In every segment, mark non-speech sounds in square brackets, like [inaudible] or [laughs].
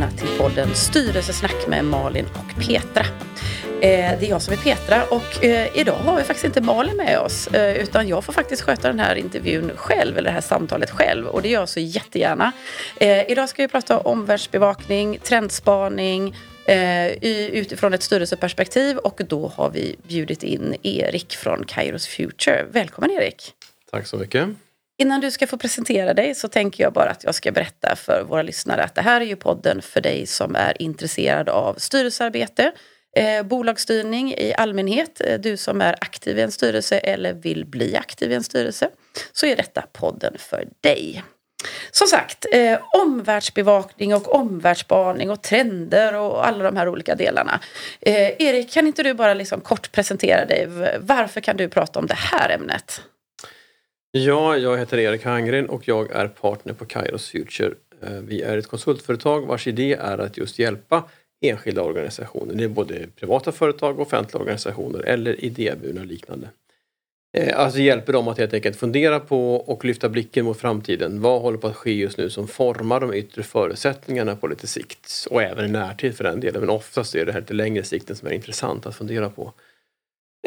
Välkomna till podden Styrelsesnack med Malin och Petra. Eh, det är jag som är Petra och eh, idag har vi faktiskt inte Malin med oss eh, utan jag får faktiskt sköta den här intervjun själv eller det här samtalet själv och det gör jag så jättegärna. Eh, idag ska vi prata om omvärldsbevakning, trendspaning eh, utifrån ett styrelseperspektiv och då har vi bjudit in Erik från Kairos Future. Välkommen Erik! Tack så mycket! Innan du ska få presentera dig så tänker jag bara att jag ska berätta för våra lyssnare att det här är ju podden för dig som är intresserad av styrelsearbete, eh, bolagsstyrning i allmänhet, eh, du som är aktiv i en styrelse eller vill bli aktiv i en styrelse, så är detta podden för dig. Som sagt, eh, omvärldsbevakning och omvärldsspaning och trender och alla de här olika delarna. Eh, Erik, kan inte du bara liksom kort presentera dig? Varför kan du prata om det här ämnet? Ja, jag heter Erik Hangren och jag är partner på Kairos Future. Eh, vi är ett konsultföretag vars idé är att just hjälpa enskilda organisationer. Det är både privata företag, offentliga organisationer eller idéburna liknande. Eh, alltså hjälper dem att helt enkelt fundera på och lyfta blicken mot framtiden. Vad håller på att ske just nu som formar de yttre förutsättningarna på lite sikt? Och även i närtid för den delen. Men oftast är det här lite längre sikten som är intressant att fundera på.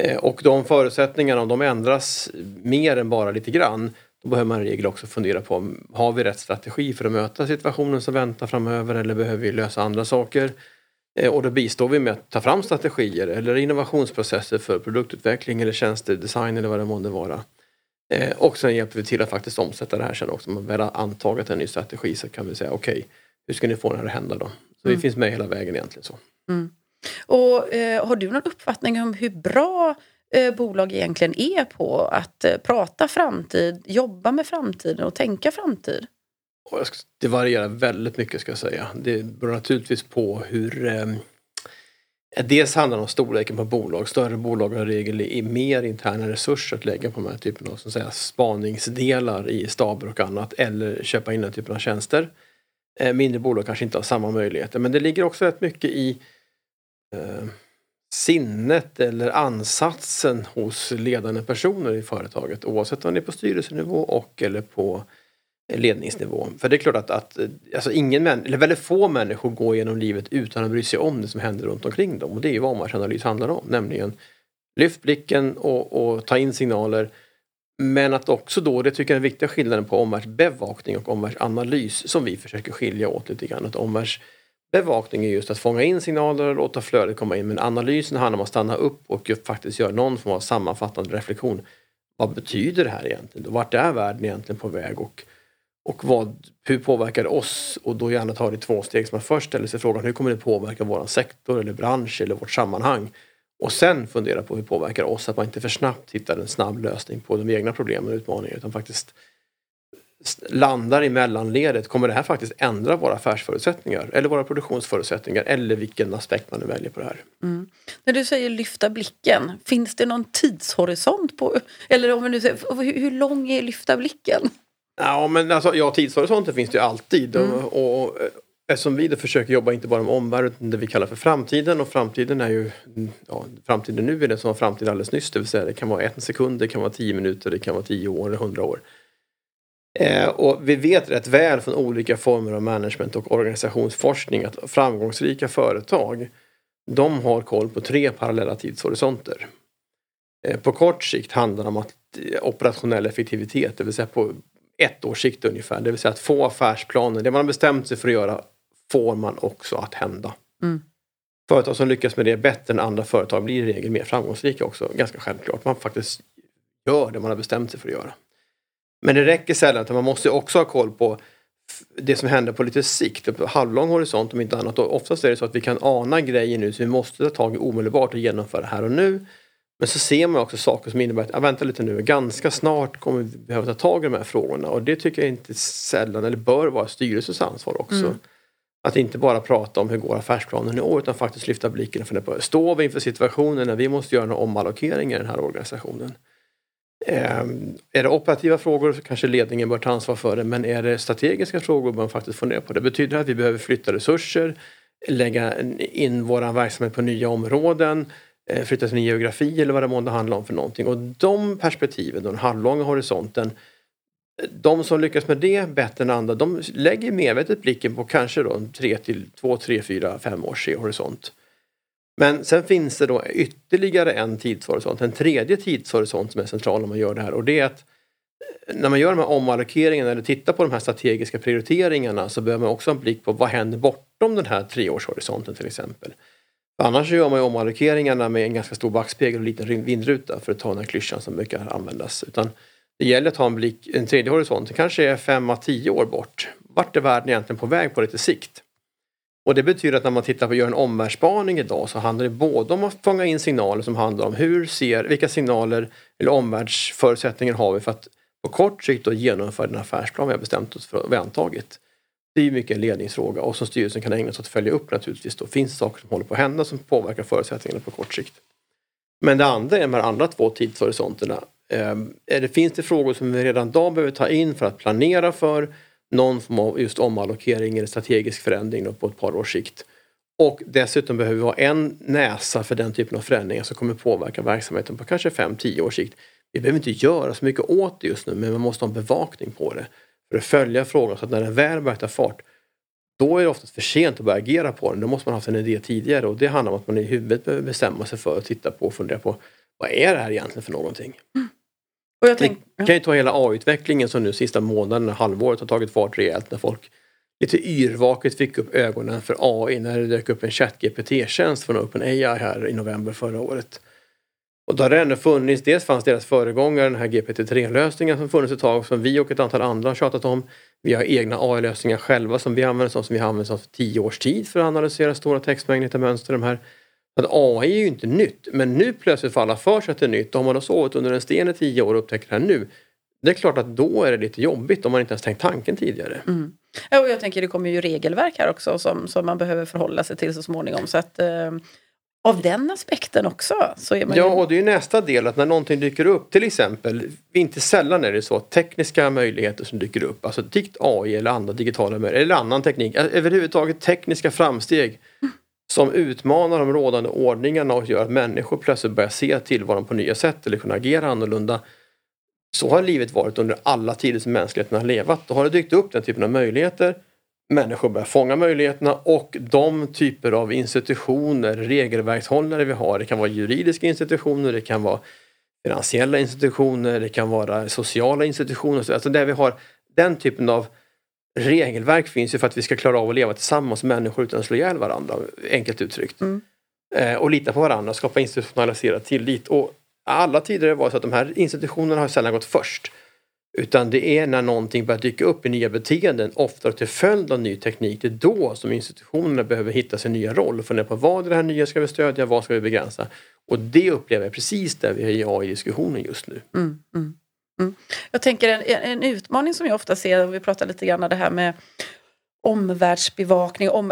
Eh, och de förutsättningarna, om de ändras mer än bara lite grann, då behöver man i regel också fundera på, har vi rätt strategi för att möta situationen som väntar framöver eller behöver vi lösa andra saker? Eh, och då bistår vi med att ta fram strategier eller innovationsprocesser för produktutveckling eller tjänstedesign eller vad det månde vara. Eh, och sen hjälper vi till att faktiskt omsätta det här sen också. Om man väl har antagit en ny strategi så kan vi säga okej, okay, hur ska ni få det här att hända då? Så mm. vi finns med hela vägen egentligen. så. Mm. Och eh, Har du någon uppfattning om hur bra eh, bolag egentligen är på att eh, prata framtid, jobba med framtiden och tänka framtid? Det varierar väldigt mycket ska jag säga. Det beror naturligtvis på hur eh, Dels handlar det om storleken på bolag. Större bolag har i regel mer interna resurser att lägga på de här typen av så att säga, spaningsdelar i staber och annat eller köpa in den typen av tjänster. Eh, mindre bolag kanske inte har samma möjligheter men det ligger också rätt mycket i eh, sinnet eller ansatsen hos ledande personer i företaget oavsett om det är på styrelsenivå och eller på ledningsnivå. För det är klart att, att eh, alltså ingen män, eller väldigt få människor går genom livet utan att bry sig om det som händer runt omkring dem. Och det är ju vad omvärldsanalys handlar om, nämligen lyft blicken och, och, ta in signaler. Men att också då, det tycker jag är den viktiga skillnaden på omvärldsbevakning och omvärldsanalys som vi försöker skilja åt lite grann. Att omvärlds Bevakning är just att fånga in signaler och låta flödet komma in. Men analysen handlar om att stanna upp och faktiskt göra någon form av sammanfattande reflektion. Vad betyder det här egentligen? Vart är världen egentligen på väg? Och, och vad, hur påverkar det oss? Och då gärna ta det i två steg. Så man först ställer sig frågan hur kommer det påverka vår sektor eller bransch eller vårt sammanhang? Och sen fundera på hur det påverkar oss. Att man inte för snabbt hittar en snabb lösning på de egna problemen och utmaningarna utan faktiskt landar i mellanledet, kommer det här faktiskt ändra våra affärsförutsättningar eller våra produktionsförutsättningar eller vilken aspekt man nu väljer på det här. Mm. När du säger lyfta blicken, finns det någon tidshorisont på, eller om vi nu säger, hur, hur lång är lyfta blicken? Ja, men alltså, ja, tidshorisonten finns det ju alltid. Mm. Och, och, eftersom vi då försöker jobba inte bara med omvärlden utan det vi kallar för framtiden och framtiden är ju ja, framtiden nu är det som var framtiden alldeles nyss. Det vill säga det kan vara en sekund, det kan vara tio minuter, det kan vara tio år eller hundra år. Eh, och vi vet rätt väl från olika former av management och organisationsforskning att framgångsrika företag de har koll på tre parallella tidshorisonter. Eh, på kort sikt handlar det om att eh, operationell effektivitet, det vill säga på ett års sikt ungefär. Det vill säga att få affärsplaner, det man har bestämt sig för att göra får man också att hända. Mm. Företag som lyckas med det bättre än andra företag blir i regel mer framgångsrika också, ganska självklart. Man faktiskt gör det man har bestämt sig för att göra. Men det räcker sällan, utan man måste också ha koll på det som händer på lite sikt, på halvlång horisont om inte annat. Och oftast är det så att vi kan ana grejer nu så vi måste ta tag i omedelbart och genomföra här och nu. Men så ser man också saker som innebär att, ja, vänta lite nu, ganska snart kommer vi behöva ta tag i de här frågorna och det tycker jag inte sällan, eller bör vara styrelsens ansvar också. Mm. Att inte bara prata om hur går affärsplanen i år utan faktiskt lyfta blicken fundera på, står vi inför situationen när vi måste göra några omallokeringar i den här organisationen? Ehm, är det operativa frågor så kanske ledningen bör ta ansvar för det men är det strategiska frågor bör man faktiskt fundera på det. Betyder det att vi behöver flytta resurser, lägga in vår verksamhet på nya områden, eh, flytta till ny geografi eller vad det månde handla om för någonting. Och de perspektiven, den halvlånga horisonten, de som lyckas med det bättre än andra, de lägger medvetet blicken på kanske då 3 till 2, 3, 4, 5 års horisont. Men sen finns det då ytterligare en tidshorisont, en tredje tidshorisont som är central när man gör det här och det är att eh, när man gör de här omallokeringarna eller tittar på de här strategiska prioriteringarna så behöver man också ha en blick på vad händer bortom den här treårshorisonten till exempel. För annars gör man ju omallokeringarna med en ganska stor backspegel och liten vindruta för att ta den här klyschan som brukar användas. Utan det gäller att ha en blick, en tredje horisont, det kanske är 5–10 år bort. Vart är världen egentligen på väg på lite sikt? Och det betyder att när man tittar på gör en omvärldsspaning idag så handlar det både om att fånga in signaler som handlar om hur ser, vilka signaler eller omvärldsförutsättningar har vi för att på kort sikt då genomföra den affärsplan vi har bestämt oss för och vi antagit. Det är mycket en ledningsfråga och som styrelsen kan ägna sig åt att följa upp naturligtvis. Då finns det saker som håller på att hända som påverkar förutsättningarna på kort sikt. Men det andra är de här andra två tidshorisonterna. Eh, det finns det frågor som vi redan idag behöver ta in för att planera för någon form av just omallokering eller strategisk förändring på ett par års sikt. Och dessutom behöver vi ha en näsa för den typen av förändringar som kommer påverka verksamheten på kanske 5-10 års sikt. Vi behöver inte göra så mycket åt det just nu men man måste ha en bevakning på det. För att följa frågan så att när den väl börjar ta fart då är det oftast för sent att börja agera på den. Då måste man ha haft en idé tidigare och det handlar om att man i huvudet behöver bestämma sig för att titta på och fundera på vad är det här egentligen för någonting? Mm. Och jag tänk, Vi kan ju ta hela AI-utvecklingen som nu sista månaden, halvåret har tagit fart rejält när folk lite yrvaket fick upp ögonen för AI när det dök upp en ChatGPT-tjänst från OpenAI här i november förra året. Och då har det ändå funnits, dels fanns deras föregångare, den här GPT-3-lösningen som funnits ett tag som vi och ett antal andra har tjatat om. Vi har egna AI-lösningar själva som vi använder som vi har använt för tio års tid för att analysera stora textmängder, hitta mönster. De här att AI är ju inte nytt, men nu plötsligt får alla för sig att det är nytt. Om man har sovit under en sten i tio år och upptäcker det här nu, det är klart att då är det lite jobbigt om man inte ens tänkt tanken tidigare. Mm. Och jag tänker det kommer ju regelverk här också som, som man behöver förhålla sig till så småningom. Så att, eh, av den aspekten också. Så är man ja, ju... och det är ju nästa del att när någonting dyker upp, till exempel, inte sällan är det så att tekniska möjligheter som dyker upp, alltså dikt AI eller andra digitala möjligheter, eller annan teknik, överhuvudtaget tekniska framsteg mm som utmanar de rådande ordningarna och gör att människor plötsligt börjar se tillvaron på nya sätt eller kunna agera annorlunda. Så har livet varit under alla tider som mänskligheten har levat. Då har det dykt upp den typen av möjligheter. Människor börjar fånga möjligheterna och de typer av institutioner, regelverkshållare vi har, det kan vara juridiska institutioner, det kan vara finansiella institutioner, det kan vara sociala institutioner, alltså där vi har den typen av regelverk finns ju för att vi ska klara av att leva tillsammans människor utan att slå ihjäl varandra, enkelt uttryckt. Mm. Eh, och lita på varandra, skapa institutionaliserad tillit. Och alla det varit så att de här institutionerna har sällan gått först. Utan det är när någonting börjar dyka upp i nya beteenden, ofta till följd av ny teknik, det är då som institutionerna behöver hitta sin nya roll och fundera på vad det här nya ska vi stödja, vad ska vi begränsa? Och det upplever jag precis där vi är i AI-diskussionen just nu. Mm, mm. Mm. Jag tänker en, en utmaning som jag ofta ser, och vi pratar lite grann om det här med omvärldsbevakning, om,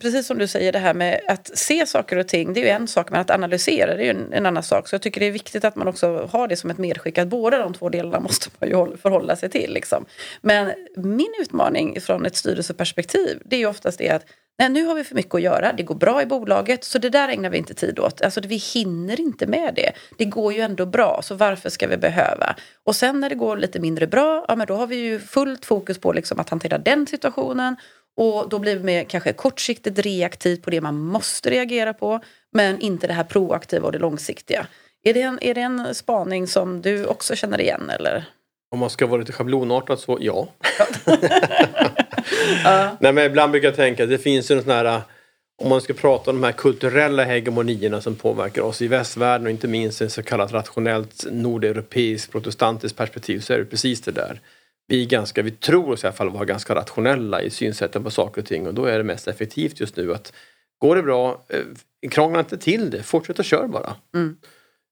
precis som du säger det här med att se saker och ting, det är ju en sak, men att analysera det är ju en, en, annan sak. Så jag tycker det är viktigt att man också har det som ett medskick, att båda de två delarna [laughs] måste man ju förhålla sig till. Liksom. Men min utmaning från ett styrelseperspektiv, det är ju oftast det att Nej, nu har vi för mycket att göra, det går bra i bolaget så det där ägnar vi inte tid åt. Alltså vi hinner inte med det. Det går ju ändå bra, så varför ska vi behöva? Och sen när det går lite mindre bra, ja men då har vi ju fullt fokus på liksom att hantera den situationen och då blir vi mer kanske kortsiktigt reaktivt på det man måste reagera på men inte det här proaktiva och det långsiktiga. Är det en, är det en spaning som du också känner igen eller? Om man ska vara lite schablonartad så ja. [laughs] [laughs] uh. Nej men ibland brukar jag tänka att det finns en sån här om man ska prata om de här kulturella hegemonierna som påverkar oss i västvärlden och inte minst i så kallat rationellt nordeuropeiskt protestantiskt perspektiv så är det precis det där. Vi, är ganska, vi tror oss i alla fall vara ganska rationella i synsätten på saker och ting och då är det mest effektivt just nu att går det bra, eh, krångla inte till det, fortsätt att köra bara. Mm.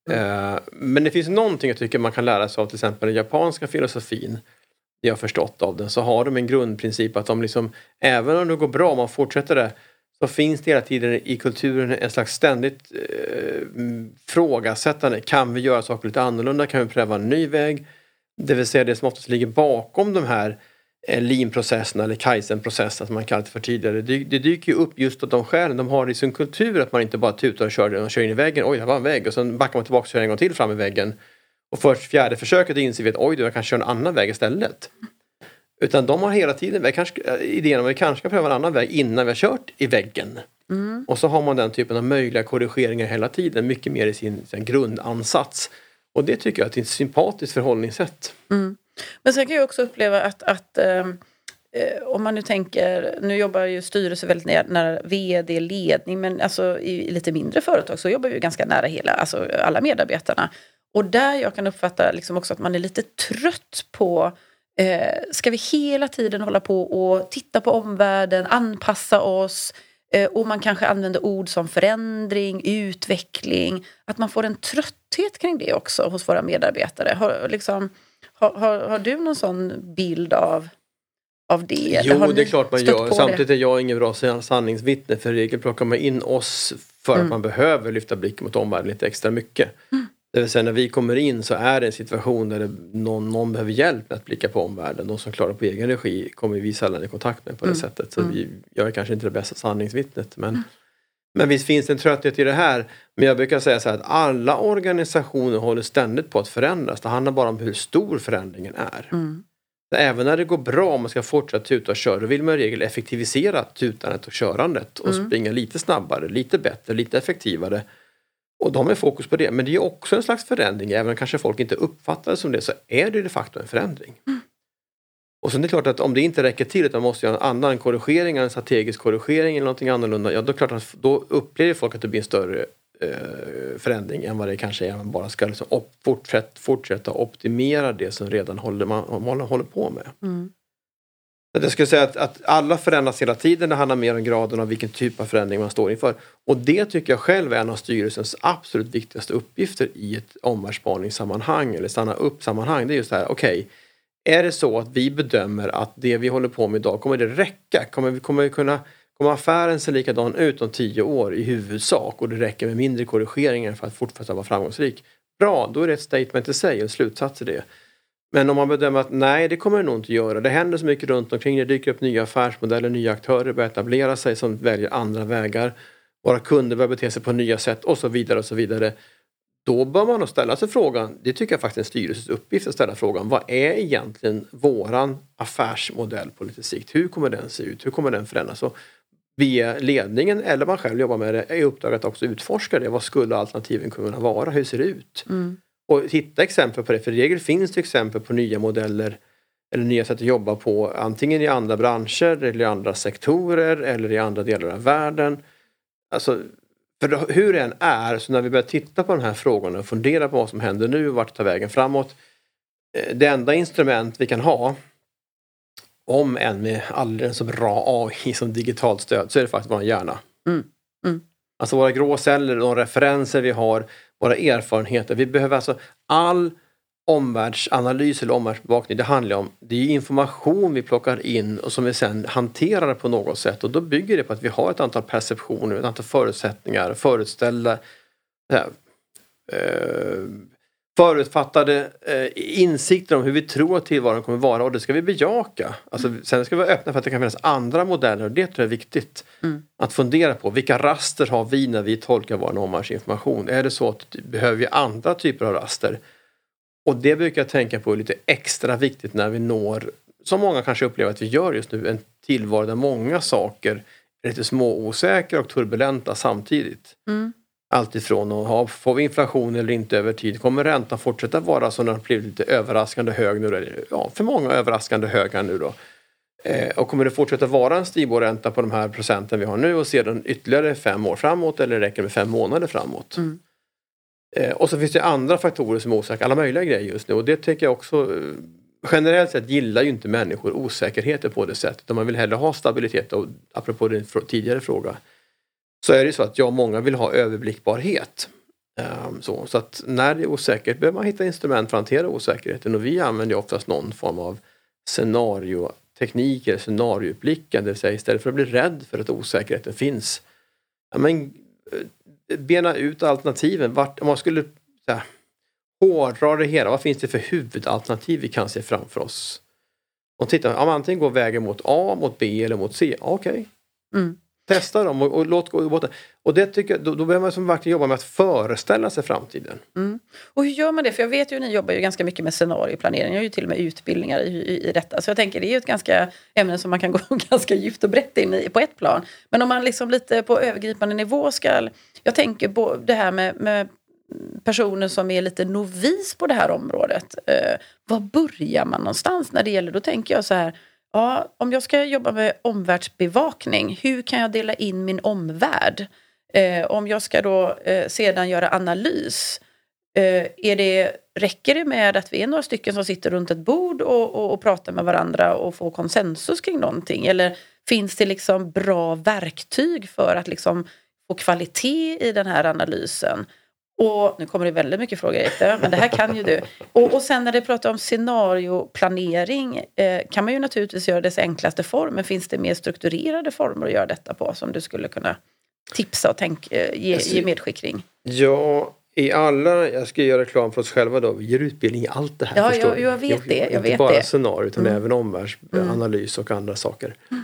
Mm. Men det finns någonting jag tycker man kan lära sig av till exempel den japanska filosofin. Det jag har förstått av den så har de en grundprincip att de liksom, även om det går bra, om man fortsätter det, så finns det hela tiden i kulturen en slags ständigt eh, mm, frågasättande. Kan vi göra saker lite annorlunda? Kan vi pröva en ny väg? Det vill säga det som oftast ligger bakom de här eh, lean-processerna eller kaizen-processerna som man kallar det för tidigare. Det, det dyker ju upp just av de skälen. De har i sin kultur att man inte bara tutar och kör, och kör in i väggen. Oj, det var en vägg. Och sen backar man tillbaka och kör en gång till fram i väggen. Och först fjärde försöket inser vi att oj, jag kanske kör en annan väg istället. Utan de har hela tiden kanske, idén om att vi kanske ska pröva en annan väg innan vi har kört i väggen. Mm. Och så har man den typen av möjliga korrigeringar hela tiden, mycket mer i sin, sin grundansats. Och det tycker jag är ett sympatiskt förhållningssätt. Mm. Men sen kan jag också uppleva att, att ehm, eh, om man nu tänker, nu jobbar ju styrelse väldigt nära, nära vd, ledning, men alltså i, i, lite mindre företag så jobbar vi ganska nära hela, alltså alla medarbetarna. Och där jag kan uppfatta liksom också att man är lite trött på eh, Ska vi hela tiden hålla på och titta på omvärlden, anpassa oss? Eh, och man kanske använder ord som förändring, utveckling. Att man får en trötthet kring det också hos våra medarbetare. Har, liksom, har, har, har du någon sån bild av, av det? Jo, det är klart man gör. Samtidigt är jag ingen bra sanningsvittne. För i regel plockar man in oss för mm. att man behöver lyfta blicken mot omvärlden lite extra mycket. Mm. Det vill säga när vi kommer in så är det en situation där någon, någon behöver hjälp med att blicka på omvärlden. De som klarar på egen regi kommer vi sällan i kontakt med på det mm. sättet. Så mm. vi, jag är kanske inte det bästa sanningsvittnet. Men, mm. men visst finns det en trötthet i det här. Men jag brukar säga så här att alla organisationer håller ständigt på att förändras. Det handlar bara om hur stor förändringen är. Mm. Även när det går bra om man ska fortsätta tuta och köra, då vill man i regel effektivisera tutandet och körandet och mm. springa lite snabbare, lite bättre, lite effektivare. Och de har fokus på det. Men det är också en slags förändring, även om kanske folk inte uppfattar det som det, så är det de facto en förändring. Mm. Och sen är det klart att om det inte räcker till utan man måste göra en annan korrigering, en strategisk korrigering eller någonting annorlunda, ja då, klart att, då upplever folk att det blir en större eh, förändring än vad det kanske är om man bara ska liksom fortsätta, fortsätta optimera det som redan håller, man, man håller på med. Mm. Jag skulle säga att, att, alla förändras hela tiden. Det handlar mer om graden av vilken typ av förändring man står inför. Och det tycker jag själv är en av styrelsens absolut viktigaste uppgifter i ett omvärldsspaningssammanhang eller stanna upp-sammanhang. Det är just det här, okej, okay, är det så att vi bedömer att det vi håller på med idag, kommer det räcka? Kommer vi, kommer vi kunna Kommer affären se likadan ut om tio år i huvudsak och det räcker med mindre korrigeringar för att fortsätta vara framgångsrik? Bra, då är det ett statement i sig, en slutsats i det. Men om man bedömer att nej, det kommer det nog inte göra. Det händer så mycket runt omkring. Det dyker upp nya affärsmodeller, nya aktörer börjar etablera sig som väljer andra vägar. Våra kunder börjar bete sig på nya sätt och så vidare och så vidare. Då bör man nog ställa sig frågan, det tycker jag faktiskt är en styrelses uppgift att ställa frågan, vad är egentligen våran affärsmodell på lite sikt? Hur kommer den se ut? Hur kommer den förändras? Och via ledningen eller man själv jobbar med det är uppdraget att också utforska det. Vad skulle alternativen kunna vara? Hur ser det ut? Mm och hitta exempel på det. För i regel finns det exempel på nya modeller eller nya sätt att jobba på antingen i andra branscher eller i andra sektorer eller i andra delar av världen. Alltså, för hur det än är, så när vi börjar titta på de här frågorna och fundera på vad som händer nu och vart tar vägen framåt. Eh, det enda instrument vi kan ha, om än med alldeles så bra AI som digitalt stöd, så är det faktiskt vår hjärna. Mm. Mm. Alltså våra grå celler, de referenser vi har, våra erfarenheter. Vi behöver alltså all omvärldsanalys eller omvärldsbevakning. Det handlar om det är information vi plockar in och som vi sen hanterar på något sätt och då bygger det på att vi har ett antal perceptioner, ett antal förutsättningar, föreställa här, eh, förutfattade eh, insikter om hur vi tror att tillvaron kommer vara och det ska vi bejaka. Alltså, sen ska vi vara öppna för att det kan finnas andra modeller och det tror jag är viktigt. Mm. Att fundera på vilka raster har vi när vi tolkar vår omvärldsinformation? Är det så att behöver vi andra typer av raster? Och det brukar jag tänka på är lite extra viktigt när vi når, som många kanske upplever att vi gör just nu, en tillvaro där många saker är lite små osäkra och turbulenta samtidigt. Mm. Alltifrån ha, får vi inflation eller inte över tid? Kommer räntan fortsätta vara så när den blivit lite överraskande hög nu? Ja, för många överraskande hög här nu då. Eh, och kommer det fortsätta vara en Stibor-ränta på de här procenten vi har nu och sedan ytterligare fem år framåt eller räcker det med fem månader framåt? Mm. Eh, och så finns det andra faktorer som är osäkra, alla möjliga grejer just nu och det tycker jag också eh, Generellt sett gillar ju inte människor osäkerheter på det sättet. Man vill hellre ha stabilitet och apropå din tidigare fråga så är det så att jag och många vill ha överblickbarhet. Ehm, så, så att när det är osäkert behöver man hitta instrument för att hantera osäkerheten och vi använder oftast någon form av scenarioteknik eller scenarioutblickande, det vill säga istället för att bli rädd för att osäkerheten finns. Ja, men, eh, bena ut alternativen. Vart, om man skulle så här, hårdra det hela, vad finns det för huvudalternativ vi kan se framför oss? Och titta, om antingen går vägen mot A, mot B eller mot C, okej. Okay. Mm. Testa dem och, och låt gå i botten. Och det tycker jag, då, då behöver man som verkligen jobba med att föreställa sig framtiden. Mm. Och hur gör man det? För jag vet ju att ni jobbar ju ganska mycket med scenarioplanering. Jag har ju till och med utbildningar i, i, i detta. Så jag tänker det är ju ett ganska ämne som man kan [laughs] gå ganska djupt och brett in i på ett plan. Men om man liksom lite på övergripande nivå ska... Jag tänker på det här med, med personer som är lite novis på det här området. Eh, var börjar man någonstans när det gäller? Då tänker jag så här Ja, om jag ska jobba med omvärldsbevakning, hur kan jag dela in min omvärld? Eh, om jag ska då eh, sedan göra analys, eh, är det, räcker det med att vi är några stycken som sitter runt ett bord och, och, och pratar med varandra och får konsensus kring någonting? Eller finns det liksom bra verktyg för att liksom få kvalitet i den här analysen? Och nu kommer det väldigt mycket frågor Erik, men det här kan ju du. Och, och sen när det pratar om scenarioplanering eh, kan man ju naturligtvis göra dess enklaste form, men finns det mer strukturerade former att göra detta på som du skulle kunna tipsa och tänk, eh, ge, alltså, ge medskick kring? Ja, i alla, jag ska göra reklam för oss själva då, vi ger utbildning i allt det här. Ja, jag, jag, vet det. Jag inte vet bara det. scenario utan mm. även omvärldsanalys och andra saker. Mm.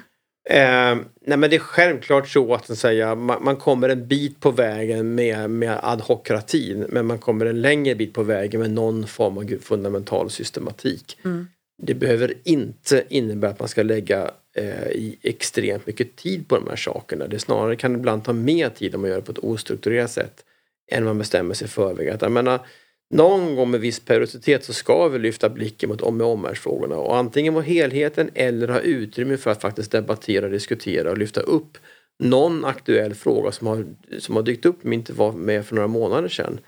Eh, nej men det är självklart så att säga, man, man, kommer en bit på vägen med, med ad hocratin men man kommer en längre bit på vägen med någon form av fundamental systematik. Mm. Det behöver inte innebära att man ska lägga eh, i extremt mycket tid på de här sakerna. Det snarare kan ibland ta mer tid om man gör det på ett ostrukturerat sätt än man bestämmer sig i förväg. Att, jag menar, någon gång med viss periodicitet så ska vi lyfta blicken mot om omvärldsfrågorna och antingen vara helheten eller ha utrymme för att faktiskt debattera, diskutera och lyfta upp någon aktuell fråga som har, som har dykt upp men inte var med för några månader sedan.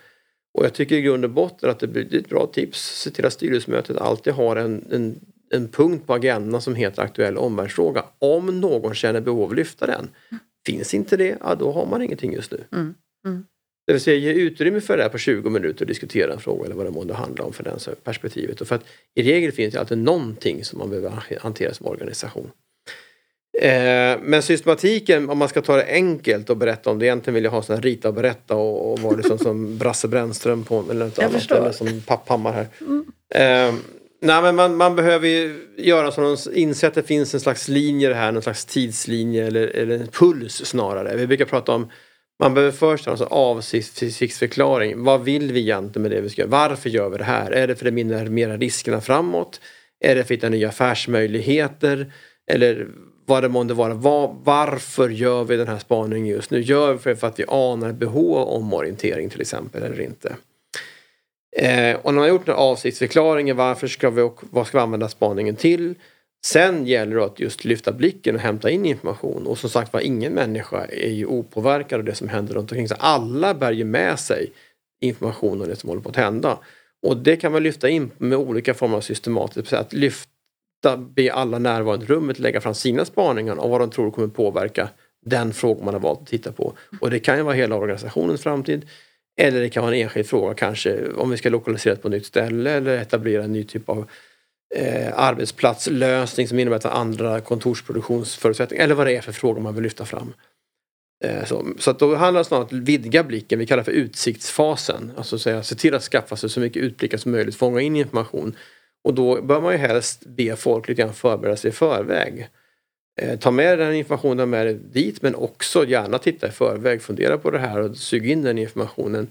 Och jag tycker i grund och botten att det blir ett bra tips. Se till att styrelsemötet alltid har en, en, en punkt på agendan som heter aktuell omvärldsfråga. Om någon känner behov av att lyfta den. Finns inte det, ja då har man ingenting just nu. Mm. Mm. Det vill säga ge utrymme för det här på 20 minuter och diskutera en fråga eller vad det månde handla om för den perspektivet. Och för att i regel finns det alltid någonting som man behöver hantera som organisation. Eh, men systematiken, om man ska ta det enkelt och berätta om det, egentligen vill jag ha sån här rita och berätta och, och vara liksom som [laughs] Brasse Brännström på eller något annat, eller som Papphammar här. Mm. Eh, nej men man, man behöver ju göra så, inse att det finns en slags linje här, någon slags tidslinje eller, eller en puls snarare. Vi brukar prata om man behöver först ha en avsiktsförklaring. Vad vill vi egentligen med det vi ska göra? Varför gör vi det här? Är det för att minimera riskerna framåt? Är det för att hitta nya affärsmöjligheter? Eller vad det månde vara. Var, varför gör vi den här spaningen just nu? Gör vi det för att vi anar ett behov av omorientering till exempel eller inte? Eh, och när man har gjort den här avsiktsförklaringen, varför ska vi och vad ska vi använda spaningen till? Sen gäller det att just lyfta blicken och hämta in information. Och som sagt var, ingen människa är ju opåverkad av det som händer runt omkring. Så alla bär ju med sig information om det som håller på att hända. Och det kan man lyfta in med olika former av systematiskt. Att lyfta, be alla närvarande i rummet lägga fram sina spaningar och vad de tror kommer påverka den fråga man har valt att titta på. Och det kan ju vara hela organisationens framtid. Eller det kan vara en enskild fråga kanske om vi ska lokalisera på ett nytt ställe eller etablera en ny typ av eh, arbetsplatslösning som innebär att andra kontorsproduktionsförutsättningar eller vad det är för frågor man vill lyfta fram. Eh, så, så att då handlar det snarare om att vidga blicken, vi kallar det för utsiktsfasen. Alltså säga, se till att skaffa sig så mycket utblickar som möjligt, fånga in information. Och då bör man ju helst be folk lite grann förbereda sig i förväg. Eh, ta med den informationen med dit men också gärna titta i förväg, fundera på det här och suga in den informationen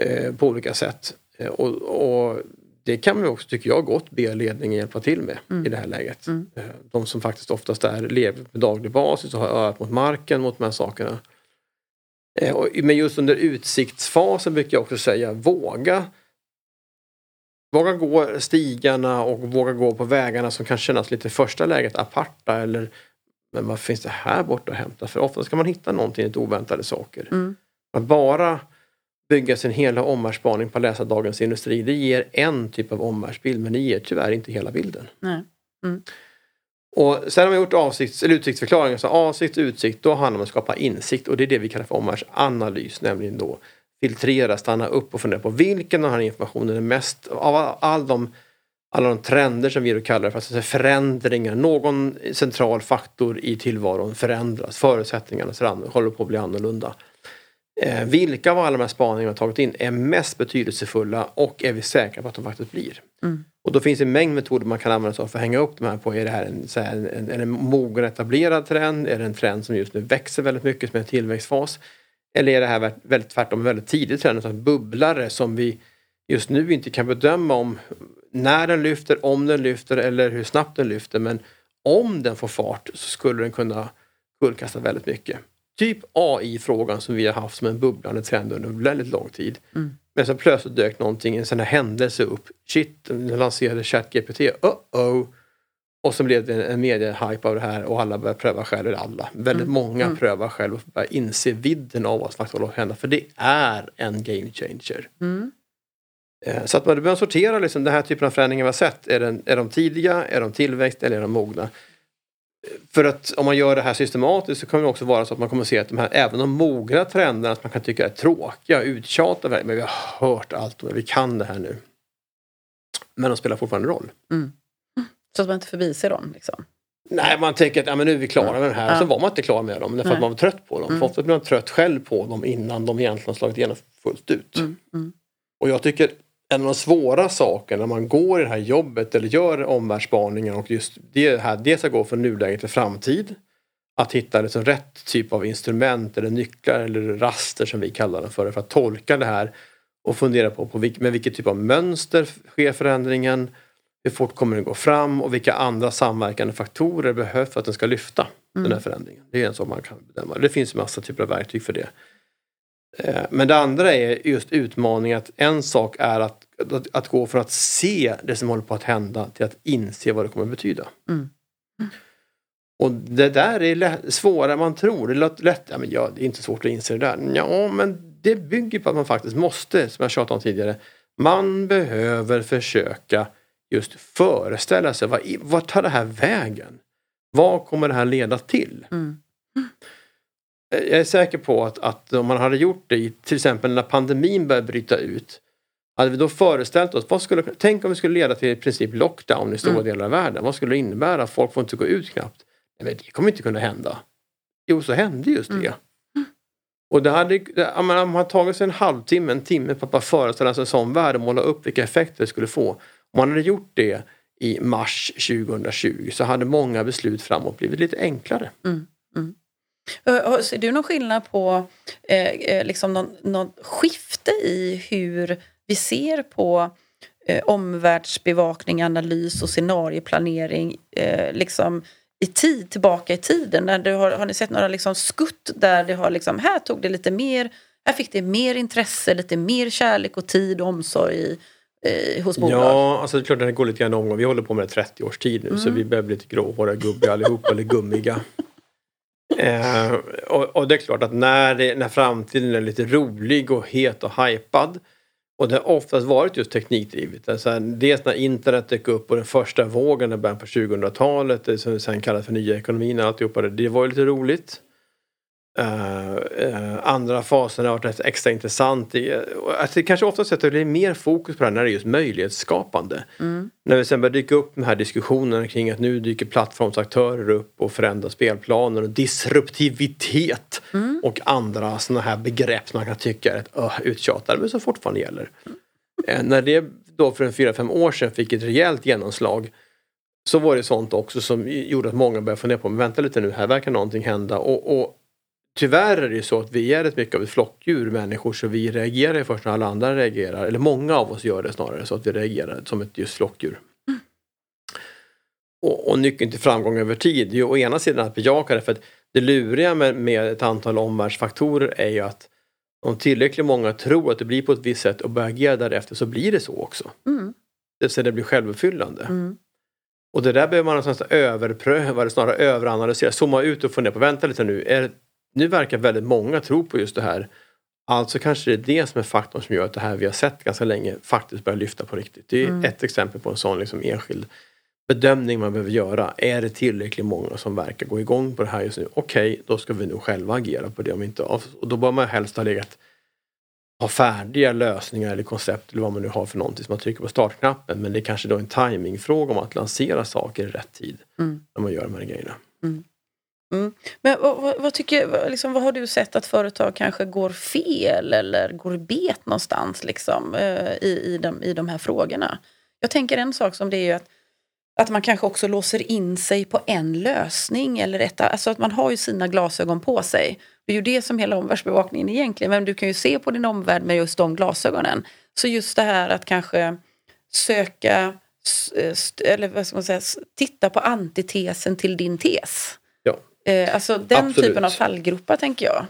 eh, på olika sätt. Eh, och, och, det kan man också, tycker jag, gott be ledningen hjälpa till med mm. i det här läget. Mm. Eh, de som faktiskt oftast är lever på daglig basis och har örat mot marken mot de här sakerna. Eh, men just under utsiktsfasen brukar jag också säga våga Våga gå stigarna och våga gå på vägarna som kan kännas lite i första läget aparta eller men vad finns det här borta att hämta? För ofta ska man hitta någonting, lite oväntade saker. Mm. Att bara bygga sin hela omvärldsspaning på att läsa Dagens Industri. Det ger en typ av omvärldsbild men det ger tyvärr inte hela bilden. Mm. Och sen har man gjort avsikts, eller utsiktsförklaringar, så avsikt utsikt, då handlar det om att skapa insikt och det är det vi kallar för omvärldsanalys, nämligen då filtrera, stanna upp och fundera på vilken av den här informationen är mest, av all de, alla de trender som vi kallar det för, alltså förändringar, någon central faktor i tillvaron förändras, förutsättningarna håller på att bli annorlunda. Eh, vilka av alla de här spaningarna vi har tagit in är mest betydelsefulla och är vi säkra på att de faktiskt blir? Mm. Och då finns det en mängd metoder man kan använda sig av för att hänga upp de här på. Är det här en, så här, en, en, en mogen etablerad trend? Är det en trend som just nu växer väldigt mycket som är en tillväxtfas? Eller är det här väldigt, tvärtom en väldigt tidig trend, en bubblare som vi just nu inte kan bedöma om när den lyfter, om den lyfter eller hur snabbt den lyfter. Men om den får fart så skulle den kunna kullkasta väldigt mycket. Typ AI-frågan som vi har haft som en bubblande trend under väldigt lång tid. Mm. Men så plötsligt dök någonting, en sån här händelse upp. Shit, den lanserade ChatGPT. Uh-oh! Och så blev det en mediehype av det här och alla började pröva själv. Eller alla, väldigt mm. många mm. prövar själv och börjar inse vidden av vad som faktiskt håller på att hända. För det är en game changer. Mm. Eh, så att man behöver sortera liksom den här typen av förändringar vi har sett. Är, den, är de tidiga, är de tillväxt eller är de mogna? För att om man gör det här systematiskt så kommer det också vara så att man kommer att se att de här, även de mogna trenderna som man kan tycka är tråkiga, uttjatade, men vi har hört allt och vi kan det här nu. Men de spelar fortfarande roll. Mm. Så att man inte förbiser dem? Liksom. Nej, man tänker att ja, men nu är vi klara med det här. Ja. Så var man inte klar med dem därför Nej. att man var trött på dem. Mm. För ofta blir man trött själv på dem innan de egentligen har slagit igenom fullt ut. Mm. Mm. Och jag tycker en av de svåra sakerna när man går i det här jobbet eller gör omvärldsspaningar och just det här, det ska gå från nuläge till framtid. Att hitta liksom rätt typ av instrument eller nycklar eller raster som vi kallar det för, för att tolka det här och fundera på, på vilk, med vilket typ av mönster sker förändringen, hur fort kommer den gå fram och vilka andra samverkande faktorer behövs för att den ska lyfta mm. den här förändringen. Det är en sak man kan bedöma. Det finns massa typer av verktyg för det. Eh, men det andra är just utmaningen att en sak är att, att, att, gå från att se det som håller på att hända till att inse vad det kommer att betyda. Mm. Mm. Och det där är svårare än man tror. Det låter lätt, ja, men ja, det är inte svårt att inse det där. Ja, men det bygger på att man faktiskt måste, som jag tjatat om tidigare, man behöver försöka just föreställa sig, vad, vad tar det här vägen? Vad kommer det här leda till? Mm. Jag är säker på att, att om man hade gjort det, till exempel när pandemin började bryta ut, hade vi då föreställt oss, vad skulle, tänk om vi skulle leda till i princip lockdown i stora mm. delar av världen. Vad skulle det innebära? Folk får inte gå ut knappt. Nej, men det kommer inte kunna hända. Jo, så hände just det. Mm. Och det hade, om man hade tagit sig en halvtimme, en timme på att bara föreställa sig en sån värld och måla upp vilka effekter det skulle få. Om man hade gjort det i mars 2020 så hade många beslut framåt blivit lite enklare. Mm. Mm. Ser du någon skillnad på eh, eh, liksom någon, någon skifte i hur vi ser på eh, omvärldsbevakning, analys och scenarieplanering eh, liksom i tid, tillbaka i tiden? När du har, har ni sett några liksom skutt där det har liksom, här tog det lite mer, här fick det mer intresse, lite mer kärlek och tid och omsorg i, eh, hos bolag? Ja, alltså det är klart att det går lite grann omgång. Vi håller på med det 30 års tid nu mm. så vi börjar bli lite gråhåriga gubbiga allihopa, eller gummiga. Eh, och, och, det är klart att när, det, när framtiden är lite rolig och het och hypad och det har oftast varit just teknikdrivet. Alltså, dels när internet dök upp och den första vågen i början på 2000-talet, det som sen kallas för nya ekonomin och alltihopa det, det var ju lite roligt. Uh, uh, andra fasen har varit extra intressant. I, uh, alltså, kanske ofta sett att det mer fokus på det här när det är just möjlighetsskapande. Mm. När vi sen börjar dyka upp de här diskussionerna kring att nu dyker plattformsaktörer upp och förändrar spelplaner och disruptivitet mm. och andra sådana här begrepp som man kan tycka är uh, uttjatade men som fortfarande gäller. Mm. när det då för en fyra fem år sedan fick ett rejält genomslag så var det sånt också som gjorde att många började fundera på, men vänta lite nu, här verkar någonting hända. och, och Tyvärr är det ju så att vi är rätt mycket av ett flockdjur människor så vi reagerar först när alla andra reagerar. Eller många av oss gör det snarare så att vi reagerar som ett just flockdjur. Mm. Och, och nyckeln till framgång över tid är ju å ena sidan att bejaka det för att det luriga med, med ett antal omvärldsfaktorer är ju att om tillräckligt många tror att det blir på ett visst sätt och börjar agera därefter så blir det så också. Mm. Det vill säga det blir självuppfyllande. Mm. Och det där behöver man någonstans överpröva, eller snarare överanalysera, zooma ut och fundera på, vänta lite nu, är, nu verkar väldigt många tro på just det här. Alltså kanske det är det som är faktorn som gör att det här vi har sett ganska länge faktiskt börjar lyfta på riktigt. Det är mm. ett exempel på en sån liksom enskild bedömning man behöver göra. Är det tillräckligt många som verkar gå igång på det här just nu? Okej, okay, då ska vi nog själva agera på det. Om inte, och då bör man helst ha legat ha färdiga lösningar eller koncept eller vad man nu har för någonting som man trycker på startknappen. Men det är kanske då en timingfråga om att lansera saker i rätt tid mm. när man gör de här grejerna. Mm. Mm. Men vad, vad, vad, tycker, liksom, vad har du sett att företag kanske går fel eller går bet någonstans liksom, eh, i, i, de, i de här frågorna? Jag tänker en sak som det är ju att, att man kanske också låser in sig på en lösning. Eller ett, alltså att man har ju sina glasögon på sig. Det är ju det som hela omvärldsbevakningen egentligen, men du kan ju se på din omvärld med just de glasögonen. Så just det här att kanske söka, eh, eller vad ska man säga, titta på antitesen till din tes. Eh, alltså den Absolut. typen av fallgropar tänker jag.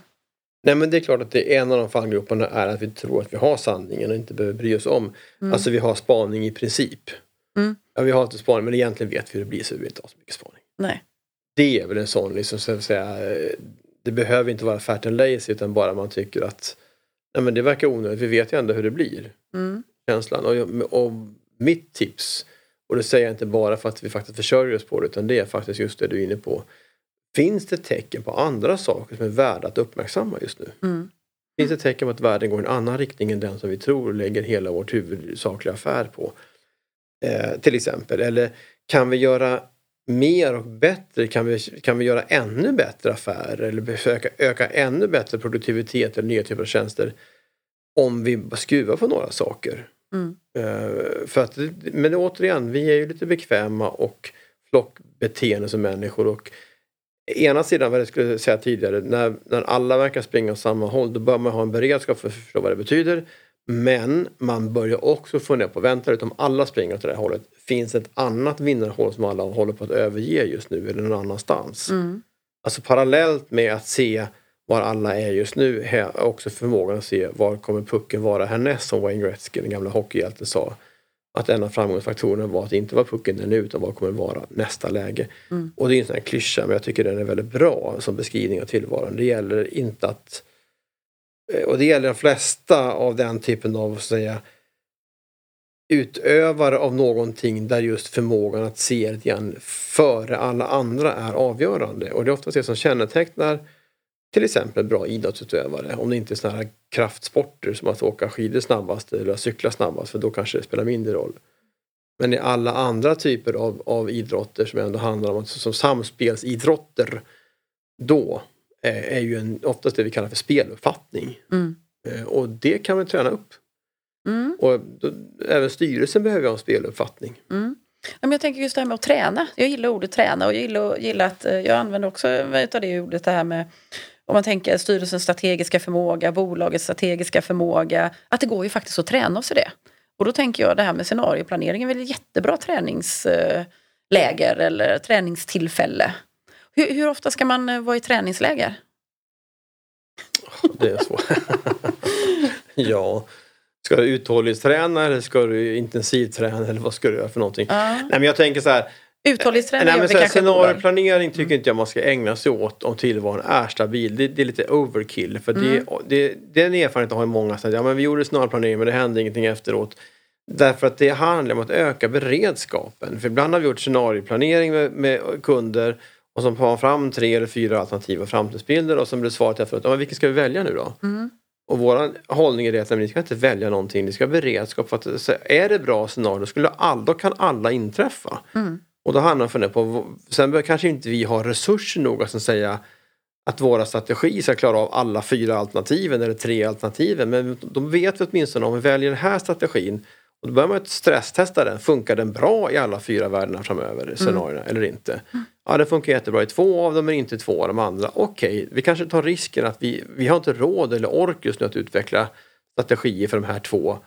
Nej men det är klart att det är en av de fallgroparna är att vi tror att vi har sanningen och inte behöver bry oss om. Mm. Alltså vi har spaning i princip. Mm. Ja, vi har inte spaning men egentligen vet vi hur det blir så vi vill inte ha så mycket spaning. Nej. Det är väl en sån, liksom, så att säga, det behöver inte vara fat and lazy utan bara man tycker att nej, men det verkar onödigt, vi vet ju ändå hur det blir. Mm. Känslan. Och, och mitt tips, och det säger jag inte bara för att vi faktiskt försörjer oss på det utan det är faktiskt just det du är inne på. Finns det tecken på andra saker som är värda att uppmärksamma just nu? Mm. Finns det tecken på att världen går i en annan riktning än den som vi tror och lägger hela vårt huvudsakliga affär på? Eh, till exempel. Eller kan vi göra mer och bättre? Kan vi, kan vi göra ännu bättre affärer eller försöka öka ännu bättre produktivitet eller nya typer av tjänster om vi skruvar på några saker? Mm. Uh, för att, men återigen, vi är ju lite bekväma och flockbeteende som människor och ena sidan, vad jag skulle säga tidigare, när, när alla verkar springa åt samma håll då bör man ha en beredskap för att förstå vad det betyder. Men man börjar också fundera på, vänta lite om alla springer åt det här hållet, finns ett annat vinnarhål som alla håller på att överge just nu eller någon annanstans? Mm. Alltså parallellt med att se var alla är just nu, också förmågan att se var kommer pucken vara härnäst som Wayne Gretzky, den gamla hockeyhjälten, sa. Att en av framgångsfaktorerna var att det inte var pucken nu utan vad kommer vara nästa läge. Mm. Och det är en sån här klyscha men jag tycker den är väldigt bra som beskrivning av tillvaron. Det gäller inte att Eh, och det gäller de flesta av den typen av så att säga, utövare av någonting där just förmågan att se lite grann före alla andra är avgörande. Och det är ofta det som kännetecknar till exempel bra idrottsutövare. Om det inte är sådana här kraftsporter som att åka skidor snabbast eller cykla snabbast för då kanske det spelar mindre roll. Men i alla andra typer av, av idrotter som ändå handlar om som samspelsidrotter då är ju en, oftast det vi kallar för speluppfattning. Mm. Eh, och det kan man träna upp. Mm. Och då, även styrelsen behöver ha en speluppfattning. Mm. Men jag tänker just det här med att träna. Jag gillar ordet träna och jag gillar, gillar att eh, jag använder också av det ordet det här med om man tänker styrelsens strategiska förmåga, bolagets strategiska förmåga. Att det går ju faktiskt att träna oss i det. Och då tänker jag det här med scenarioplanering är väl ett jättebra träningsläger eller träningstillfälle. Hur, hur ofta ska man eh, vara i träningsläger? Det är så. [laughs] ja. Ska du uthållighetsträna eller ska du intensivträna eller vad ska du göra för någonting? Uh. Nej men jag tänker så här. Uthållighetsträning nej, men så här, Scenarioplanering tycker inte jag man ska ägna sig åt om tillvaron är stabil. Det, det är lite overkill. För mm. det, det, den erfarenheten har många sagt. Ja men vi gjorde scenarioplanering men det hände ingenting efteråt. Därför att det handlar om att öka beredskapen. För ibland har vi gjort scenarioplanering med, med kunder och som har fram tre eller fyra alternativa framtidsbilder och sen blir svaret efteråt, ja, vilken ska vi välja nu då? Mm. Och vår hållning är det att ni ska inte välja någonting, ni ska ha beredskap för att är det bra scenario skulle all, då kan alla inträffa. Mm. Och då handlar det på, sen kanske inte vi ha resurser nog att säga att våra strategier ska klara av alla fyra alternativen eller tre alternativen. Men då vet vi åtminstone om vi väljer den här strategin och då börjar man stresstesta den. Funkar den bra i alla fyra världarna framöver, mm. scenarierna, eller inte? Ja, det funkar jättebra i två av dem men inte två av de andra. Okej, okay, vi kanske tar risken att vi, vi har inte råd eller ork just nu att utveckla strategier för de här två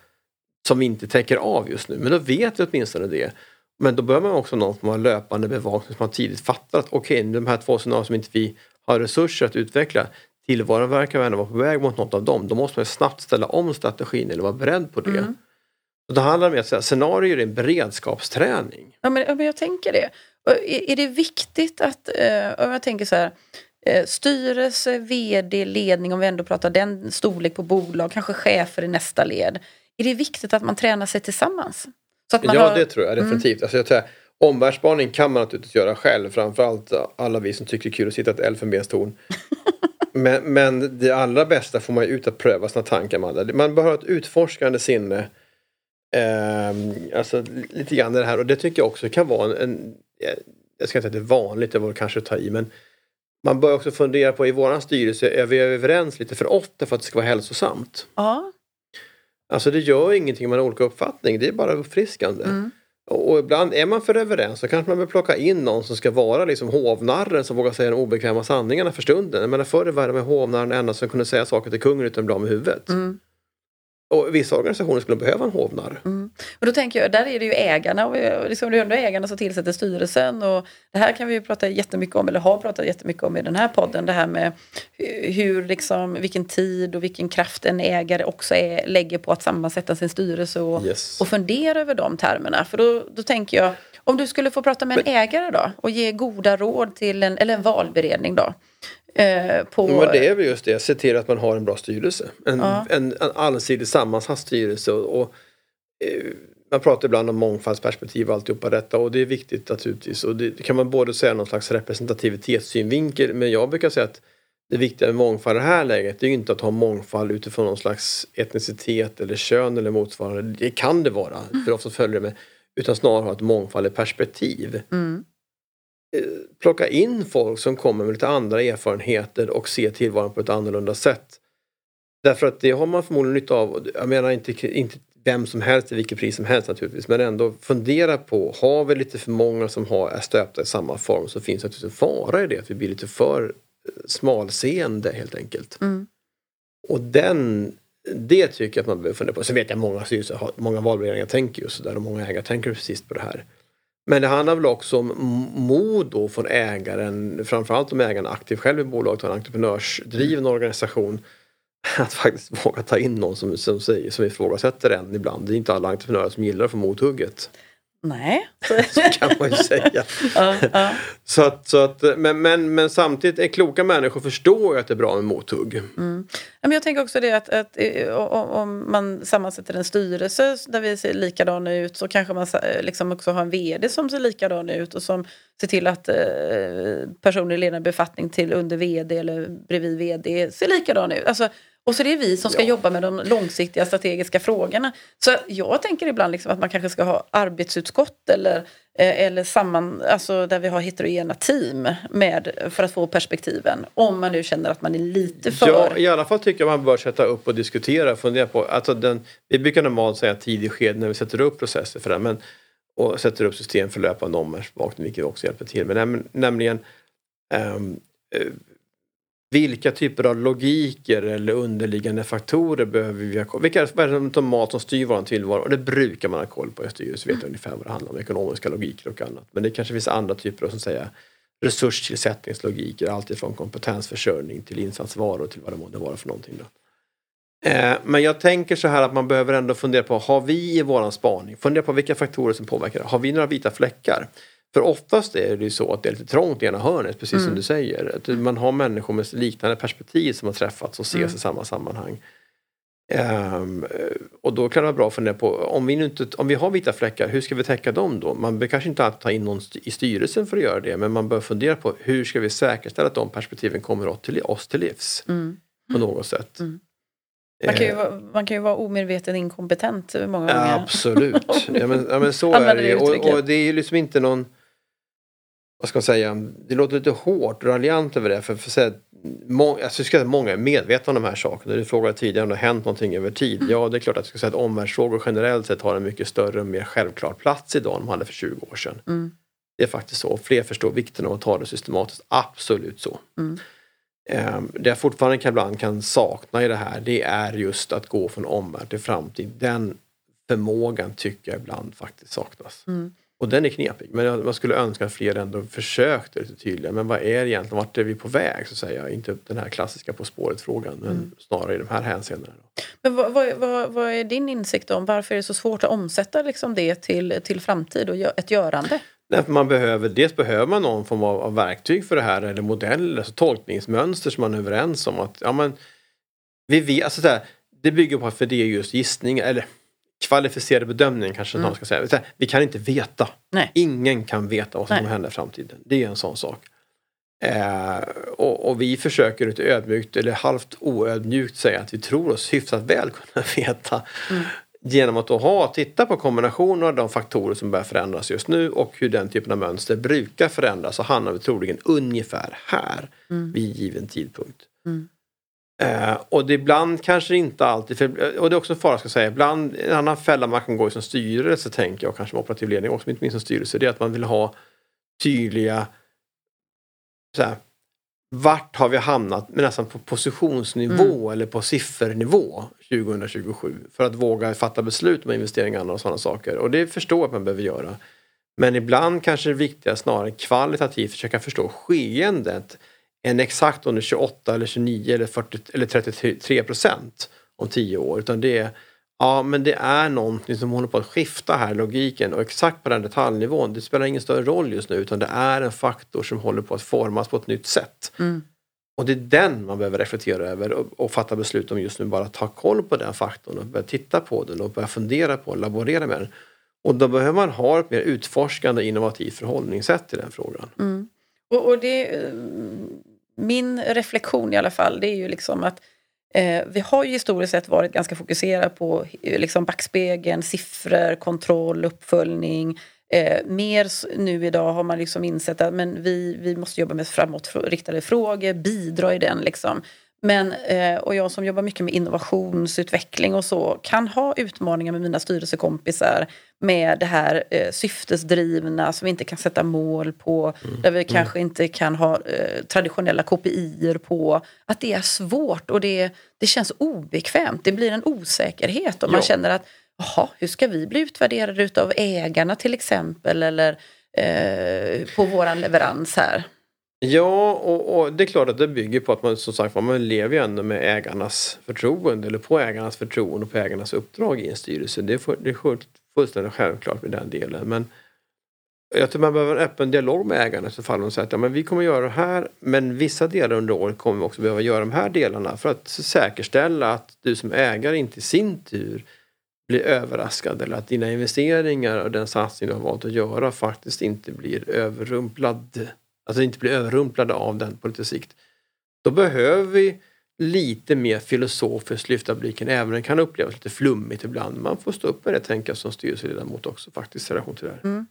som vi inte täcker av just nu. Men då vet vi åtminstone det. Men då behöver man också någon som har löpande bevakning som man tidigt fattar att okej, okay, de här två scenarierna som inte vi har resurser att utveckla tillvaron verkar ändå vara på väg mot något av dem. Då måste man snabbt ställa om strategin eller vara beredd på det. Mm. Och då handlar det om att säga, scenarier är en beredskapsträning. Ja men, men jag tänker det. Är, är det viktigt att, eh, om jag tänker så här, eh, styrelse, vd, ledning, om vi ändå pratar den storlek på bolag, kanske chefer i nästa led. Är det viktigt att man tränar sig tillsammans? Ja, har... det tror jag mm. definitivt. Mm. Alltså jag tror, omvärldsspaning kan man naturligtvis göra själv, framförallt alla vi som tycker det är kul att sitta i ett elfenbenstorn. [laughs] men, men det allra bästa får man ju ut att pröva sina tankar med andra. Man behöver ett utforskande sinne Eh, alltså lite grann det här och det tycker jag också kan vara en, en jag ska inte säga att det är vanligt, det var kanske att ta i men man bör också fundera på i våran styrelse, är vi överens lite för ofta för att det ska vara hälsosamt? Ja. Alltså det gör ingenting om man har olika uppfattning, det är bara uppfriskande. Mm. Och ibland är man för överens så kanske man vill plocka in någon som ska vara liksom hovnarren som vågar säga de obekväma sanningarna för stunden. Jag menar förr i världen var hovnarren enda som kunde säga saker till kungen utan att bli av med huvudet. Mm. Och vissa organisationer skulle behöva en hovnarr. Mm. Och då tänker jag, där är det ju ägarna och liksom det är ändå ägarna som tillsätter styrelsen och det här kan vi ju prata jättemycket om, eller har pratat jättemycket om i den här podden, det här med hur liksom, vilken tid och vilken kraft en ägare också är, lägger på att sammansätta sin styrelse och, Yes. och fundera över de termerna. För då, då tänker jag, om du skulle få prata med en ägare då och ge goda råd till en, eller en valberedning då. Eh, på, Men det är väl just det, se till att man har en bra styrelse. En, Ja. en, en allsidigt sammansatt styrelse. Och, och, eh, man pratar ibland om mångfaldsperspektiv och alltihopa detta och det är viktigt naturligtvis. Och det, det kan man både säga någon slags representativitetssynvinkel men jag brukar säga att det viktiga med mångfald i det här läget det är ju inte att ha mångfald utifrån någon slags etnicitet eller kön eller motsvarande. Det kan det vara, för ofta följer det med. Utan snarare ha ett mångfald i perspektiv. Mm, plocka in folk som kommer med lite andra erfarenheter och se tillvaron på ett annorlunda sätt. Därför att det har man förmodligen nytta av. Jag menar inte, inte vem som helst till vilket pris som helst naturligtvis. Men ändå fundera på, har vi lite för många som har, är stöpta i samma form så finns det naturligtvis en fara i det. Att vi blir lite för eh, smalseende helt enkelt. mm, Och den, det tycker jag att man behöver fundera på. Sen vet jag många styrelser, många valberedningar tänker ju sådär och många ägare tänker precis på det här. Men det handlar väl också om mod då från ägaren, framförallt om ägaren är aktiv själv i bolaget har en entreprenörsdriven organisation. [laughs] Att faktiskt våga ta in någon som, som, säger, som ifrågasätter en ibland. Det är inte alla entreprenörer som gillar att få mothugget. Nej. [laughs] Kan man ju säga. [laughs] ja, ja. Så att, så att, men, men, men samtidigt är kloka människor förstår ju att det är bra med mothugg. Mm. Men jag tänker också det att, att eh, om man sammansätter en styrelse där vi ser likadana ut så kanske man eh, liksom också har en VD som ser likadan ut och som ser till att eh, personer i ledande befattning till under VD eller bredvid VD ser likadan ut. Alltså, och så det är vi som ska Ja. jobba med de långsiktiga strategiska frågorna. Så jag tänker ibland liksom att man kanske ska ha arbetsutskott eller, eh, eller samman, alltså där vi har heterogena team med, för att få perspektiven. Om man nu känner att man är lite för... Ja, i alla fall tycker jag man bör sätta upp och diskutera. Fundera på, alltså den, vi brukar normalt säga tidig skede när vi sätter upp processer för det. Men, och sätter upp system för löpande omvärldsbevakning vilket också hjälper till. Men näm, nämligen eh, vilka typer av logiker eller underliggande faktorer behöver vi ha koll på? Vilka är det som automat som styr vår tillvaro? Och det brukar man ha koll på i styrelse, vet ungefär vad det handlar om, ekonomiska logiker och annat. Men det kanske finns andra typer av som säger resurstillsättningslogiker, alltifrån kompetensförsörjning till insatsvaror till vad det månde vara för någonting. Då. Eh, men jag tänker så här att man behöver ändå fundera på, har vi i våran spaning, fundera på vilka faktorer som påverkar det. Har vi några vita fläckar? För oftast är det ju så att det är lite trångt i ena hörnet, precis som du säger. Att man har människor med liknande perspektiv som har träffats och ses i samma sammanhang. Ehm, och då kan det vara bra att fundera på, om vi, nu inte, om vi har vita fläckar, hur ska vi täcka dem då? Man behöver kanske inte alltid ta in någon i styrelsen för att göra det, men man bör fundera på hur ska vi säkerställa att de perspektiven kommer till, oss till livs Mm. på något sätt. Mm. Man kan, ju Eh, vara, man kan ju vara omedveten inkompetent många gånger. absolut. [laughs] Ja, men, ja, men så är det. Och, och det är liksom inte någon vad ska man säga, det låter lite hårt och raljant över det. För, för säga, må, alltså, jag ska säga att många är medvetna om de här sakerna. Du frågade tidigare om det har hänt någonting över tid. Mm. Ja, det är klart att jag ska säga att omvärldsfrågor generellt sett har en mycket större och mer självklar plats idag än de hade för 20 år sedan. Mm. Det är faktiskt så. Fler förstår vikten av att ta det systematiskt. Absolut så. Mm. Ehm, Det jag fortfarande kan, ibland kan sakna i det här det är just att gå från omvärld till framtid. Den förmågan tycker jag ibland faktiskt saknas. Mm. Och den är knepig. Men man skulle önska att fler ändå försökte lite tydligare. Men vad är egentligen? Vart är vi på väg? Så att säga. Inte den här klassiska På spåret-frågan. Men Mm. snarare i de här hänseendena. Men vad, vad, vad, vad är din insikt om varför är det så svårt att omsätta liksom det till, till framtid och ett görande? Därför man behöver, dels behöver man någon form av, av verktyg för det här eller modell, alltså tolkningsmönster som man är överens om att ja, men, vi vet, alltså, så här, det bygger på att för det är just gissningar eller kvalificerad bedömning kanske Mm. någon ska säga. Vi kan inte veta. Nej. Ingen kan veta vad som kommer hända i framtiden. Det är en sån sak. Eh, och, och vi försöker lite ödmjukt eller halvt oödmjukt säga att vi tror oss hyfsat väl [laughs] kunna veta. Mm. Genom att då ha, titta på kombinationen av de faktorer som börjar förändras just nu och hur den typen av mönster brukar förändras så hamnar vi troligen ungefär här Mm. vid given tidpunkt. Mm. Eh, och det ibland kanske inte alltid, för, och det är också en fara ska jag säga, ibland en annan fälla man kan gå i som styrelse tänker jag, kanske med operativ ledning också, inte minst som styrelse, det är att man vill ha tydliga så här, vart har vi hamnat med nästan på positionsnivå mm. eller på siffernivå 2027 för att våga fatta beslut om investeringar och sådana saker. Och det förstår jag att man behöver göra. Men ibland kanske det är viktigare snarare kvalitativt försöka förstå skeendet än exakt om det är 28 eller 29 eller, 40, eller 33 procent om 10 år. Utan det är, ja men det är någonting som håller på att skifta här, logiken. Och exakt på den detaljnivån, det spelar ingen större roll just nu utan det är en faktor som håller på att formas på ett nytt sätt. Mm. Och det är den man behöver reflektera över och, och, fatta beslut om just nu. Bara ta koll på den faktorn och börja titta på den och börja fundera på och laborera med den. Och då behöver man ha ett mer utforskande innovativt förhållningssätt till den frågan. Mm. Och, och, det, eh, min reflektion i alla fall, det är ju liksom att eh, vi har ju historiskt sett varit ganska fokuserade på eh, liksom backspegeln, siffror, kontroll, uppföljning. Eh, mer nu idag har man liksom insett att men vi, vi måste jobba med framåtriktade frågor, bidra i den. Liksom. Men, eh, och jag som jobbar mycket med innovationsutveckling och så kan ha utmaningar med mina styrelsekompisar med det här eh, syftesdrivna som vi inte kan sätta mål på, mm. där vi mm. kanske inte kan ha eh, traditionella KPI på. Att det är svårt och det, det känns obekvämt. Det blir en osäkerhet och man känner att jaha, hur ska vi bli utvärderade utav ägarna till exempel eller eh, på våran leverans här? Ja, och, och, det är klart att det bygger på att man som sagt man lever ju ändå med ägarnas förtroende eller på ägarnas förtroende och på ägarnas uppdrag i en styrelse. Det är, för, det är fullständigt självklart med den delen. Men jag tror man behöver en öppen dialog med ägarna i så fall. De säger att ja, men vi kommer göra det här men vissa delar under året kommer vi också behöva göra de här delarna för att säkerställa att du som ägare inte i sin tur blir överraskad eller att dina investeringar och den satsning du har valt att göra faktiskt inte blir överrumplad Alltså inte blir överrumplade av den på lite sikt. Då behöver vi lite mer filosofiskt lyfta blicken, även om det kan upplevas lite flummigt ibland. Man får stå upp med det tänka som styrelseledamot också faktiskt i relation till det här. Mm.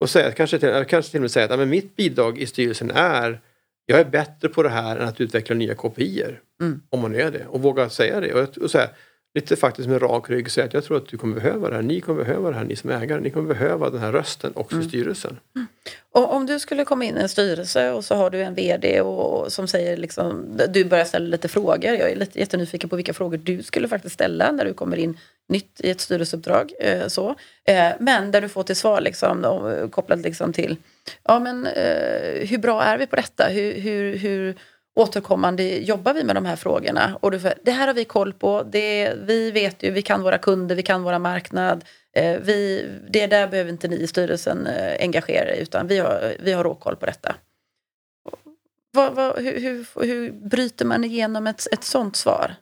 Och säga, kanske, till, kanske till och med säga att men mitt bidrag i styrelsen är jag är bättre på det här än att utveckla nya kopior. Mm. Om man är det och våga säga det. Och, och säga, lite faktiskt med rak rygg säga att jag tror att du kommer behöva det här. Ni kommer behöva det här, ni som ägare. Ni kommer behöva den här rösten också mm. i styrelsen. Mm. Och om du skulle komma in i en styrelse och så har du en VD och, som säger liksom, du börjar ställa lite frågor. Jag är lite jättenyfiken på vilka frågor du skulle faktiskt ställa när du kommer in nytt i ett styrelseuppdrag. Eh, så. Eh, men där du får till svar liksom, kopplat liksom till ja, men, eh, hur bra är vi på detta? Hur, hur, hur återkommande jobbar vi med de här frågorna? Och du, det här har vi koll på. Det, vi vet ju, vi kan våra kunder, vi kan våra marknad. Eh, vi, det där behöver inte ni i styrelsen eh, engagera er utan vi har, vi har råkoll på detta. Vad, vad, hur, hur, hur bryter man igenom ett, ett sånt svar?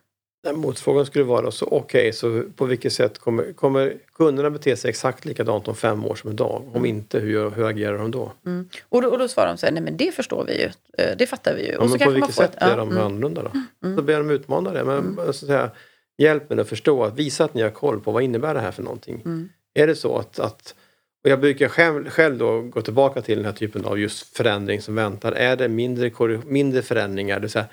Motfrågan skulle vara så okej, okay, så på vilket sätt kommer, kommer kunderna bete sig exakt likadant om fem år som idag? Om mm. inte, hur, hur agerar de då? Mm. Och då? Och då svarar de så här, nej men det förstår vi ju, eh, det fattar vi ju. Ja, men på vilket sätt är de mm. annorlunda då? Mm. Så ber de utmana det. Men mm. så säga, hjälp mig att förstå, att visa att ni har koll på vad innebär det här för någonting. Mm. Är det så att, att och jag brukar själv, själv då gå tillbaka till den här typen av just förändring som väntar. Är det mindre, mindre förändringar, det vill säga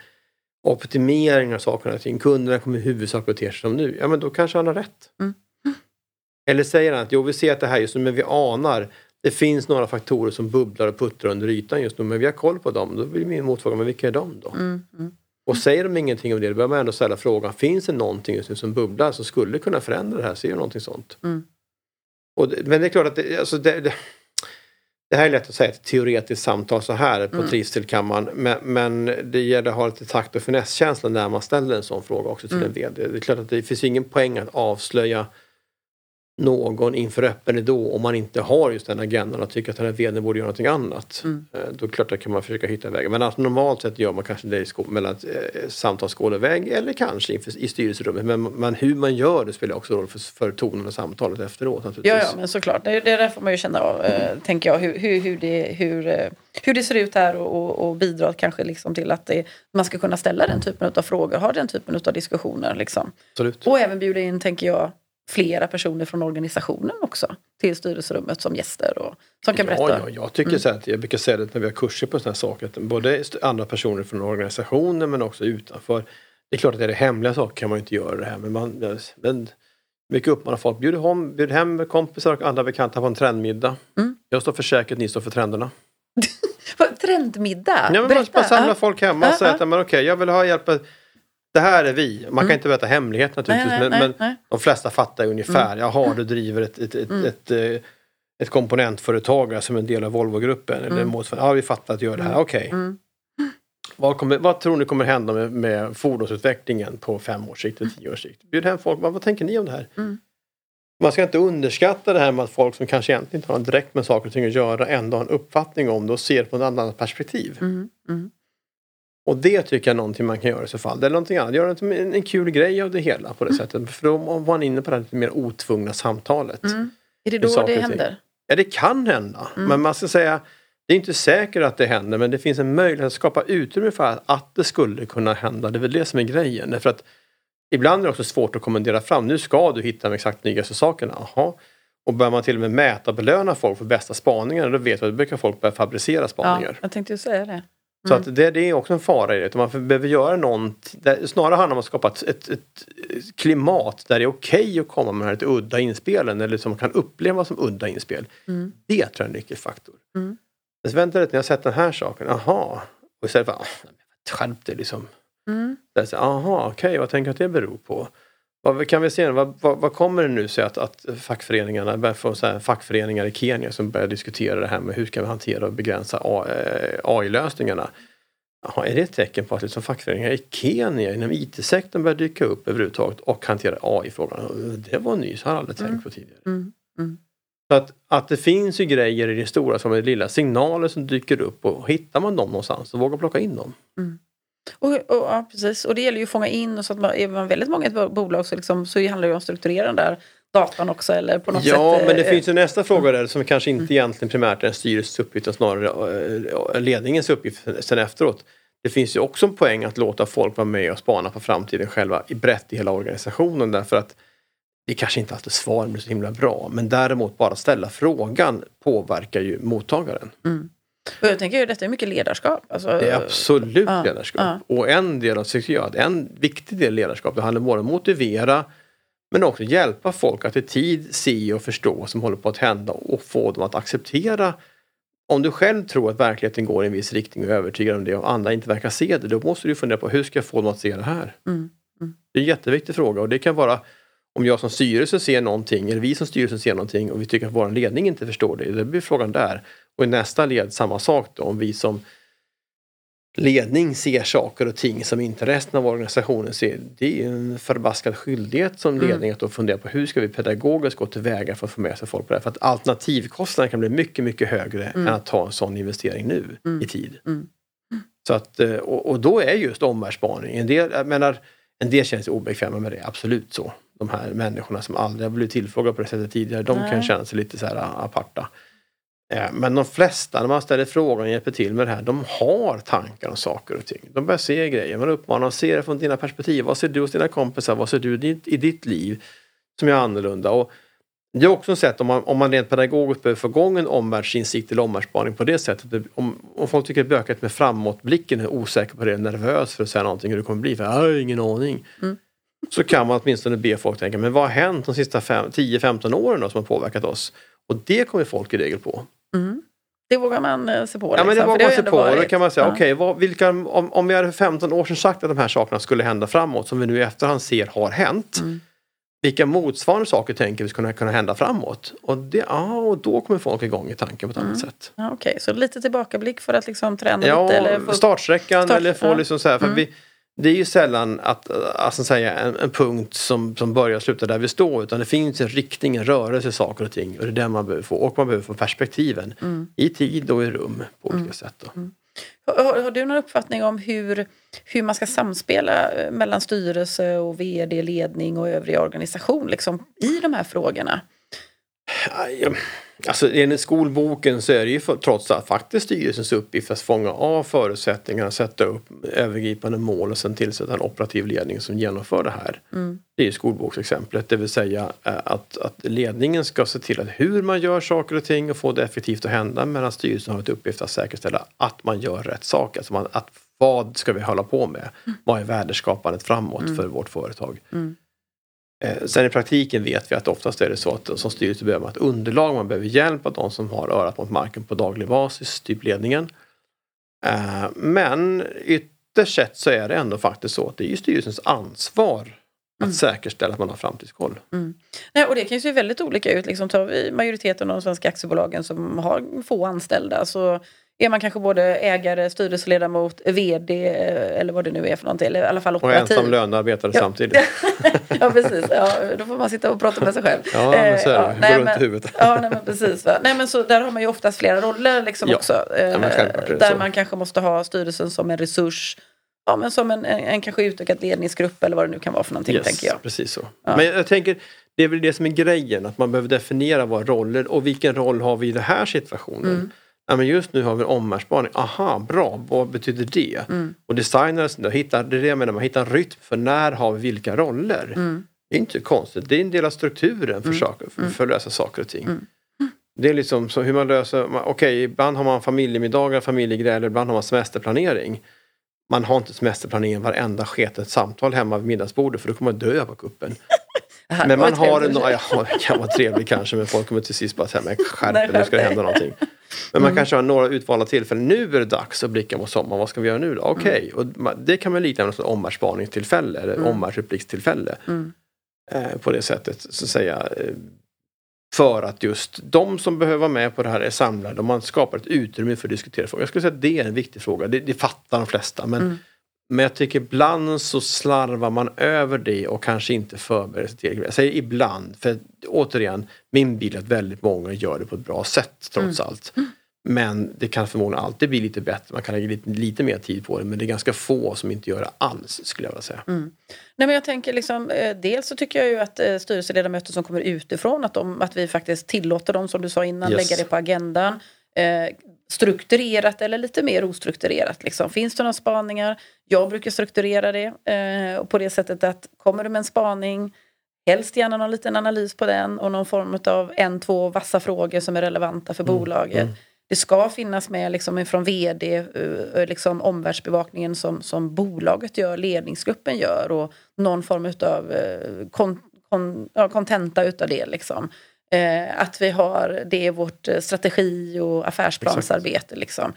optimering av saker och ting. Kunderna kommer i huvudsak bete sig som nu. Ja men då kanske han har rätt. Mm. Eller säger han att jo vi ser att det här just nu men vi anar det finns några faktorer som bubblar och puttrar under ytan just nu men vi har koll på dem. Då blir min motfråga, men vilka är de då? Mm. Mm. Och säger de ingenting om det, då behöver man ändå ställa frågan, finns det någonting just nu som bubblar som skulle kunna förändra det här? Ser du någonting sånt? Mm. Och, men det är klart att det, alltså det, det, det här är lätt att säga ett teoretiskt samtal så här på mm. trivselkammaren. Men, men det gäller att ha lite takt och finesskänsla när man ställer en sån fråga också till mm. en VD. Det är klart att det finns ingen poäng att avslöja någon inför öppen ridå om man inte har just den agendan och tycker att den här vdn borde göra någonting annat. Mm. Eh, då klart att kan man försöka hitta vägen. Men alltså, normalt sett gör man kanske det mellan eh, samtalsskåleväg eller kanske i styrelserummet. Men, men hur man gör det spelar också roll för, för tonen och samtalet efteråt. Ja, ja, men såklart. Det, det där får man ju känna av, eh, tänker jag, hur, hur, hur, det, hur, eh, hur det ser ut här och, och, och bidra kanske liksom till att det, man ska kunna ställa den typen av frågor, ha den typen av diskussioner. Liksom. Absolut. Och även bjuda in, tänker jag, flera personer från organisationen också till styrelserummet som gäster och som kan berätta. Ja, jag tycker mm. så att jag brukar säga det när vi har kurser på sådana här saker. Att både andra personer från organisationen men också utanför. Det är klart att är det hemliga saker kan man ju inte göra det här men man men mycket uppmanar folk, bjud hem, bjud hem kompisar och andra bekanta på en trendmiddag. Mm. Jag står för säkert, ni står för trenderna. [laughs] Trendmiddag? Ja, men man, man samlar folk hemma och Ja, säger ja. att men okej, jag vill ha hjälp. Det här är vi. Man kan Mm. inte berätta hemlighet naturligtvis Nej, nej, men, nej, men de flesta fattar ju ungefär. Mm. Jaha, du driver ett, ett, ett, Mm. ett, eh, ett komponentföretag som en del av Volvo-gruppen. Eller Mm. Ja, vi fattar att du gör det här. Mm. Okej. Mm. Vad, kommer, vad tror ni kommer hända med, med fordonsutvecklingen på fem års sikt eller tio års sikt? Bjud hem folk. Vad, vad tänker ni om det här? Mm. Man ska inte underskatta det här med att folk som kanske egentligen inte har direkt med saker och ting att göra ändå har en uppfattning om det och ser på ett annat perspektiv. Mm. Mm. Och det tycker jag är någonting man kan göra i så fall. Eller någonting annat. Göra en, en kul grej av det hela på det sättet. För då var man inne på det här lite mer otvungna samtalet. Mm. Är det då det händer? Ja, det kan hända. Mm. Men man ska säga, det är inte säkert att det händer men det finns en möjlighet att skapa utrymme för att det skulle kunna hända. Det är väl det som är grejen. Därför att ibland är det också svårt att kommendera fram. Nu ska du hitta de exakt nyaste sakerna. Aha. Och börjar man till och med mäta och belöna folk för bästa spaningar då vet du att då brukar folk börja fabricera Ja, spaningar. jag tänkte ju säga det. Så Mm. att det, det är också en fara i det. Man behöver göra något, det snarare handlar det om att skapa ett, ett, ett klimat där det är okej att komma med de här lite udda inspelen eller som man kan uppleva som udda inspel. Mm. Det tror jag är en nyckelfaktor. Mm. Men så vänta lite, när jag sett den här saken, aha. Och istället för, ah, skärp dig liksom. Mm. Aha, okej, vad tänker du att det beror på? Vad kan vi se, vad, vad, vad kommer det nu sig att, att fackföreningarna, få så här, fackföreningar i Kenya som börjar diskutera det här med hur ska vi hantera och begränsa eh, AI-lösningarna? Jaha, är det ett tecken på att liksom fackföreningar i Kenya inom IT-sektorn börjar dyka upp överhuvudtaget och hantera AI-frågan? Det var nyss, har jag aldrig tänkt Mm. på tidigare. Mm. Mm. Så att, att det finns ju grejer i det stora som är det lilla, signaler som dyker upp och hittar man dem någonstans så våga plocka in dem. Och, och, ja, precis. och det gäller ju att fånga in och så att man, är man väldigt många i ett bo- bolag så, liksom, så handlar det ju om att strukturera den där datan också eller på något Ja, sätt. men det eh, finns ju nästa fråga där som kanske inte egentligen primärt är en styrelsens uppgift utan snarare eh, ledningens uppgift sen efteråt. Det finns ju också en poäng att låta folk vara med och spana på framtiden själva i brett i hela organisationen därför att det kanske inte alltid svaren blir så himla bra men däremot bara ställa frågan påverkar ju mottagaren. Mm. Och jag tänker ju detta är mycket ledarskap. Alltså, Det är absolut ja, ledarskap. ja. Och en del av tycker jag, en viktig del ledarskap, det handlar både om att motivera men också hjälpa folk att i tid se och förstå vad som håller på att hända och få dem att acceptera om du själv tror att verkligheten går i en viss riktning och är övertygad om det och andra inte verkar se det, då måste du fundera på hur ska jag få dem att se det här? Mm. Det är en jätteviktig fråga och det kan vara om jag som styrelse ser någonting eller vi som styrelse ser någonting och vi tycker att vår ledning inte förstår det, då blir frågan där. Och i nästa led samma sak då, om vi som ledning ser saker och ting som inte resten av organisationen ser. Det är en förbaskad skyldighet som Mm. ledning att då fundera på hur ska vi pedagogiskt gå tillväga för att få med sig folk på det. För att alternativkostnaden kan bli mycket, mycket högre Mm. än att ta en sån investering nu Mm. i tid. Mm. Så att, eh, och, och då är just omvärldsspaning, en del, jag menar, en del känner sig obekväma med det, absolut så. De här människorna som aldrig har blivit tillfrågade på det sättet tidigare, de kan Nej. känna sig lite så här ah, aparta. Eh, Men de flesta, när man ställer frågan och hjälper till med det här, de har tankar om saker och ting. De börjar se grejer, man uppmanar att se det från dina perspektiv. Vad ser du hos dina kompisar? Vad ser du i ditt, liv som är annorlunda? Och det är också ett sätt om man, om man rent pedagogiskt behöver få igång en omvärldsinsikt eller omvärldsspaning på det sättet. Om, om folk tycker det är bökigt med framåtblicken, är osäker på det, nervös för att säga någonting hur det kommer bli, för jag har ingen aning. Mm. Så kan man åtminstone be folk tänka, men vad har hänt de sista fem- 10-15 åren då, som har påverkat oss? Och det kommer folk i regel på. Mm. Det vågar man eh, se på. Ja men det liksom, vågar man ändå på. Och Då varit- kan man säga, ja. okej, vilka, om, om vi hade för 15 år sedan sagt att de här sakerna skulle hända framåt, som vi nu i efterhand ser har hänt. Mm. Vilka motsvarande saker tänker vi skulle kunna hända framåt? Och, det, ja, och då kommer folk igång i tanken på ett Mm. annat sätt. Ja, Okej, så lite tillbakablick för att liksom träna Ja, lite? Eller få... startsträckan Start- eller få ja. liksom så här, för Mm. vi, det är ju sällan att, alltså säga, en, en punkt som, som börjar och slutar där vi står utan det finns en riktning, en rörelse i saker och ting och det är den man behöver få och man behöver få perspektiven Mm. i tid och i rum på olika sätt. Då. Har, har du någon uppfattning om hur, hur man ska samspela eh, mellan styrelse och vd, ledning och övrig organisation liksom, i de här frågorna? Aj, Alltså enligt skolboken så är det ju för, trots allt faktiskt styrelsens uppgift att fånga av förutsättningarna, sätta upp övergripande mål och sen tillsätta en operativ ledning som genomför det här. Mm. Det är ju skolboksexemplet, det vill säga eh, att, att ledningen ska se till att hur man gör saker och ting och få det effektivt att hända medan styrelsen har ett uppgift att säkerställa att man gör rätt sak. Alltså man, att, vad ska vi hålla på med? Vad är värdeskapandet framåt för vårt företag? Mm. Eh, sen i praktiken vet vi att oftast är det så att som styrelse behöver man ett underlag, man behöver hjälp av de som har örat mot marken på daglig basis, typ ledningen. Eh, men ytterst sett så är det ändå faktiskt så att det är styrelsens ansvar att Mm. säkerställa att man har framtidskoll. Nej, och det kan ju se väldigt olika ut. Liksom, tar vi majoriteten av de svenska aktiebolagen som har få anställda så är man kanske både ägare, styrelseledamot, VD eh, eller vad det nu är för någonting. Eller i alla fall Och operativ. ensam lönearbetare Ja. samtidigt. [laughs] ja, precis. Ja, då får man sitta och prata med sig själv. Ja, men så är det. Eh, Går nej, runt men- i huvudet. Ja, nej, men precis. Va? Nej, men så där har man ju oftast flera roller liksom Ja. också. Eh, är det där man kanske måste ha styrelsen som en resurs. Ja, men som en, en, en kanske utökad ledningsgrupp eller vad det nu kan vara för någonting, tänker jag. Precis så. Ja. Men jag tänker, det är väl det som är grejen, att man behöver definiera våra roller och vilken roll har vi i den här situationen. Mm. Ja, men just nu har vi en omvärldsspaning, aha, bra, vad betyder det? Mm. Och designers, då hittar, det är det jag menar, man hittar en rytm för när har vi vilka roller. Mm. Det är inte konstigt, det är en del av strukturen för, saker, för, för att lösa saker och ting. Mm. Det är liksom så hur man löser, man- okej ibland har man familjemiddagar, familjegräl, ibland har man semesterplanering. Man har inte semesterplanering varenda sketet samtal hemma vid middagsbordet för då kommer man dö på kuppen. Aha, Men man har trevligt. ja, kan vara trevligt kanske men folk kommer till sist bara säga men skärp nu ska det skärp dig." hända någonting. Men man kanske har några utvalda tillfällen. Nu är det dags att blicka mot sommaren. Vad ska vi göra nu då? Okej, och ma- det kan man likna ett omvärldsspaningstillfälle eller omvärldsuppblickstillfälle. Mm. Eh, på det sättet så att säga. Eh, för att just de som behöver vara med på det här är samlade och man skapar ett utrymme för att diskutera frågor. Jag skulle säga att det är en viktig fråga. Det, det fattar de flesta. Men, Mm. Men jag tycker ibland så slarvar man över det och kanske inte förbereder sig tillräckligt. Jag säger ibland, för återigen, min bild är att väldigt många gör det på ett bra sätt trots allt. Men det kan förmodligen alltid bli lite bättre, man kan lägga lite, lite mer tid på det men det är ganska få som inte gör det alls skulle jag vilja säga. Nej, men jag tänker liksom, eh, dels så tycker jag ju att eh, styrelseledamöter som kommer utifrån, att, de, att vi faktiskt tillåter dem, som du sa innan, Yes. lägga det på agendan. Eh, strukturerat eller lite mer ostrukturerat. Liksom. Finns det några spaningar? Jag brukar strukturera det eh, och på det sättet att kommer du med en spaning, helst gärna någon liten analys på den och någon form av en, två vassa frågor som är relevanta för bolaget. Det ska finnas med liksom från vd, eh, liksom omvärldsbevakningen som, som bolaget gör, ledningsgruppen gör och någon form av kon, kon, ja, kontenta utav det. Liksom. Eh, att vi har det i vårt eh, strategi och affärsplansarbete. Liksom.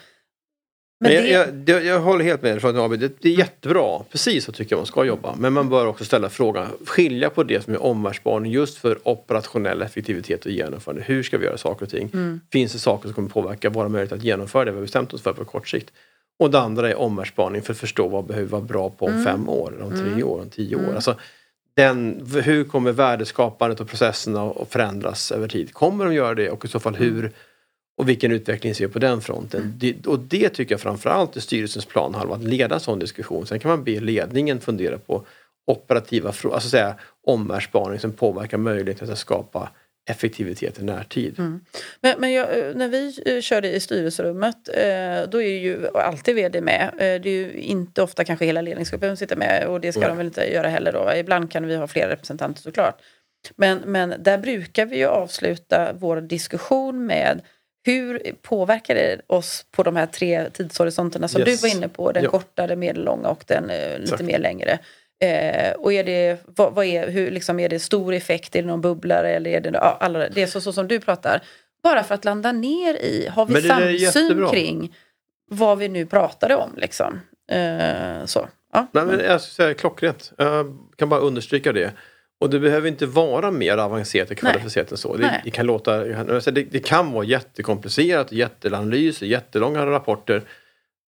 Men Men det, jag, jag, jag håller helt med dig, det, det är jättebra, precis så tycker jag man ska jobba. Men man bör också ställa frågan, skilja på det som är omvärldsspaning just för operationell effektivitet och genomförande. Hur ska vi göra saker och ting? Mm. Finns det saker som kommer påverka våra möjligheter att genomföra det vi har bestämt oss för på kort sikt? Och det andra är omvärldsspaning för att förstå vad behöver vara bra på om Mm. fem år, om tre år, om tio år. Alltså, den, hur kommer värdeskapandet och processerna att förändras över tid? Kommer de göra det och i så fall hur? Och vilken utveckling ser vi på den fronten? Det, och det tycker jag framförallt är styrelsens planhalva, att leda en sån diskussion. Sen kan man be ledningen fundera på operativa frågor, alltså säga omvärldsspaning som påverkar möjligheten att skapa effektivitet i närtid. Men, men jag, eh, när vi eh, körde i styrelserummet eh, då är ju alltid vd med. Det är ju inte ofta kanske hela ledningsgruppen sitter med och det ska Nej. de väl inte göra heller då. Ibland kan vi ha fler representanter såklart. Men, men där brukar vi ju avsluta vår diskussion med hur påverkar det oss på de här tre tidshorisonterna som Yes. du var inne på? Den Ja. kortare, medellånga och den lite Exakt. mer längre. Eh, och är det, vad, vad är, hur, liksom, är det stor effekt, är det någon bubblare eller är det, ja, alla, det är så, så som du pratar. Bara för att landa ner i, har vi samsyn kring vad vi nu pratade om? Liksom. Eh, så. Ja. Nej, men jag skulle säga klockrent. Jag kan bara understryka det. Och det behöver inte vara mer avancerat och kvalificerat än så. Det, det, kan låta, det, det kan vara jättekomplicerat, jätteanalyser, jättelånga rapporter.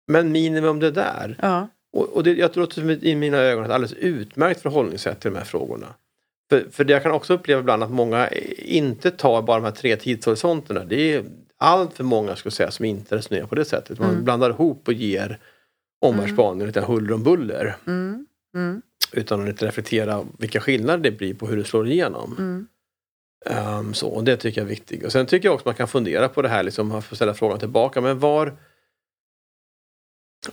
Men minimum det där. Ja. Och, och det, jag tror att det i mina ögon är ett alldeles utmärkt förhållningssätt till de här frågorna. För, för det jag kan också uppleva ibland att många inte tar bara de här tre tidshorisonterna. Det är allt för många skulle säga som inte resonerar på det sättet. Man Mm. blandar ihop och ger omvärldsspaningen lite huller om buller. Mm. Mm. Utan att reflektera vilka skillnader det blir på hur det slår igenom. Mm. Um, så, och det tycker jag är viktigt. Och sen tycker jag också man kan fundera på det här, liksom, ställa frågan tillbaka, men var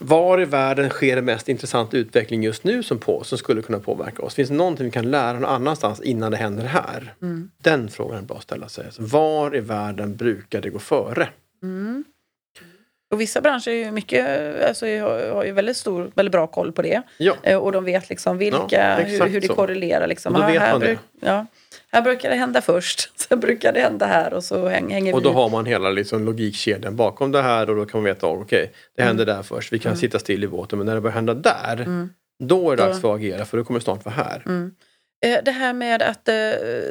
var i världen sker det mest intressant utveckling just nu som, på, som skulle kunna påverka oss? Finns det någonting vi kan lära någon annanstans innan det händer här? Mm. Den frågan är bra att ställa sig. Alltså, var i världen brukar det gå före? Mm. Och vissa branscher är ju mycket, alltså, har ju väldigt, stor, väldigt bra koll på det. Ja. Eh, Och de vet liksom vilka, Ja, hur, hur det så. korrelerar. Liksom. Och då vet här, man det. ja, här brukar det hända först, [laughs] sen brukar det hända här och så häng, hänger Och då vi. har man hela liksom logikkedjan bakom det här och då kan man veta, oh, okej, det Mm. händer där först, vi kan sitta still i båten, men när det börjar hända där, då är det Då- dags för att agera för det kommer snart vara här. Eh, Det här med att... eh,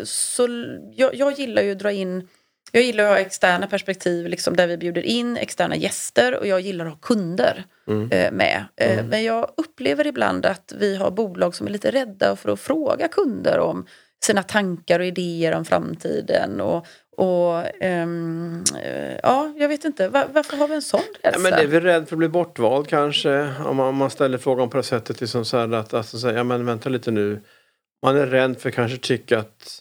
Så, jag, jag gillar ju att dra in... Jag gillar att ha externa perspektiv liksom, där vi bjuder in externa gäster och jag gillar att ha kunder Mm. eh, med. Eh, Men jag upplever ibland att vi har bolag som är lite rädda för att fråga kunder om sina tankar och idéer om framtiden. Och, och eh, ja, jag vet inte. Va- varför har vi en sån Ja, rädsla? men det är väl rädd för att bli bortvald kanske. Om man, om man ställer frågan på det sättet. Liksom så här att, alltså, säga, ja, men vänta lite nu. Man är rädd för att kanske tycka att,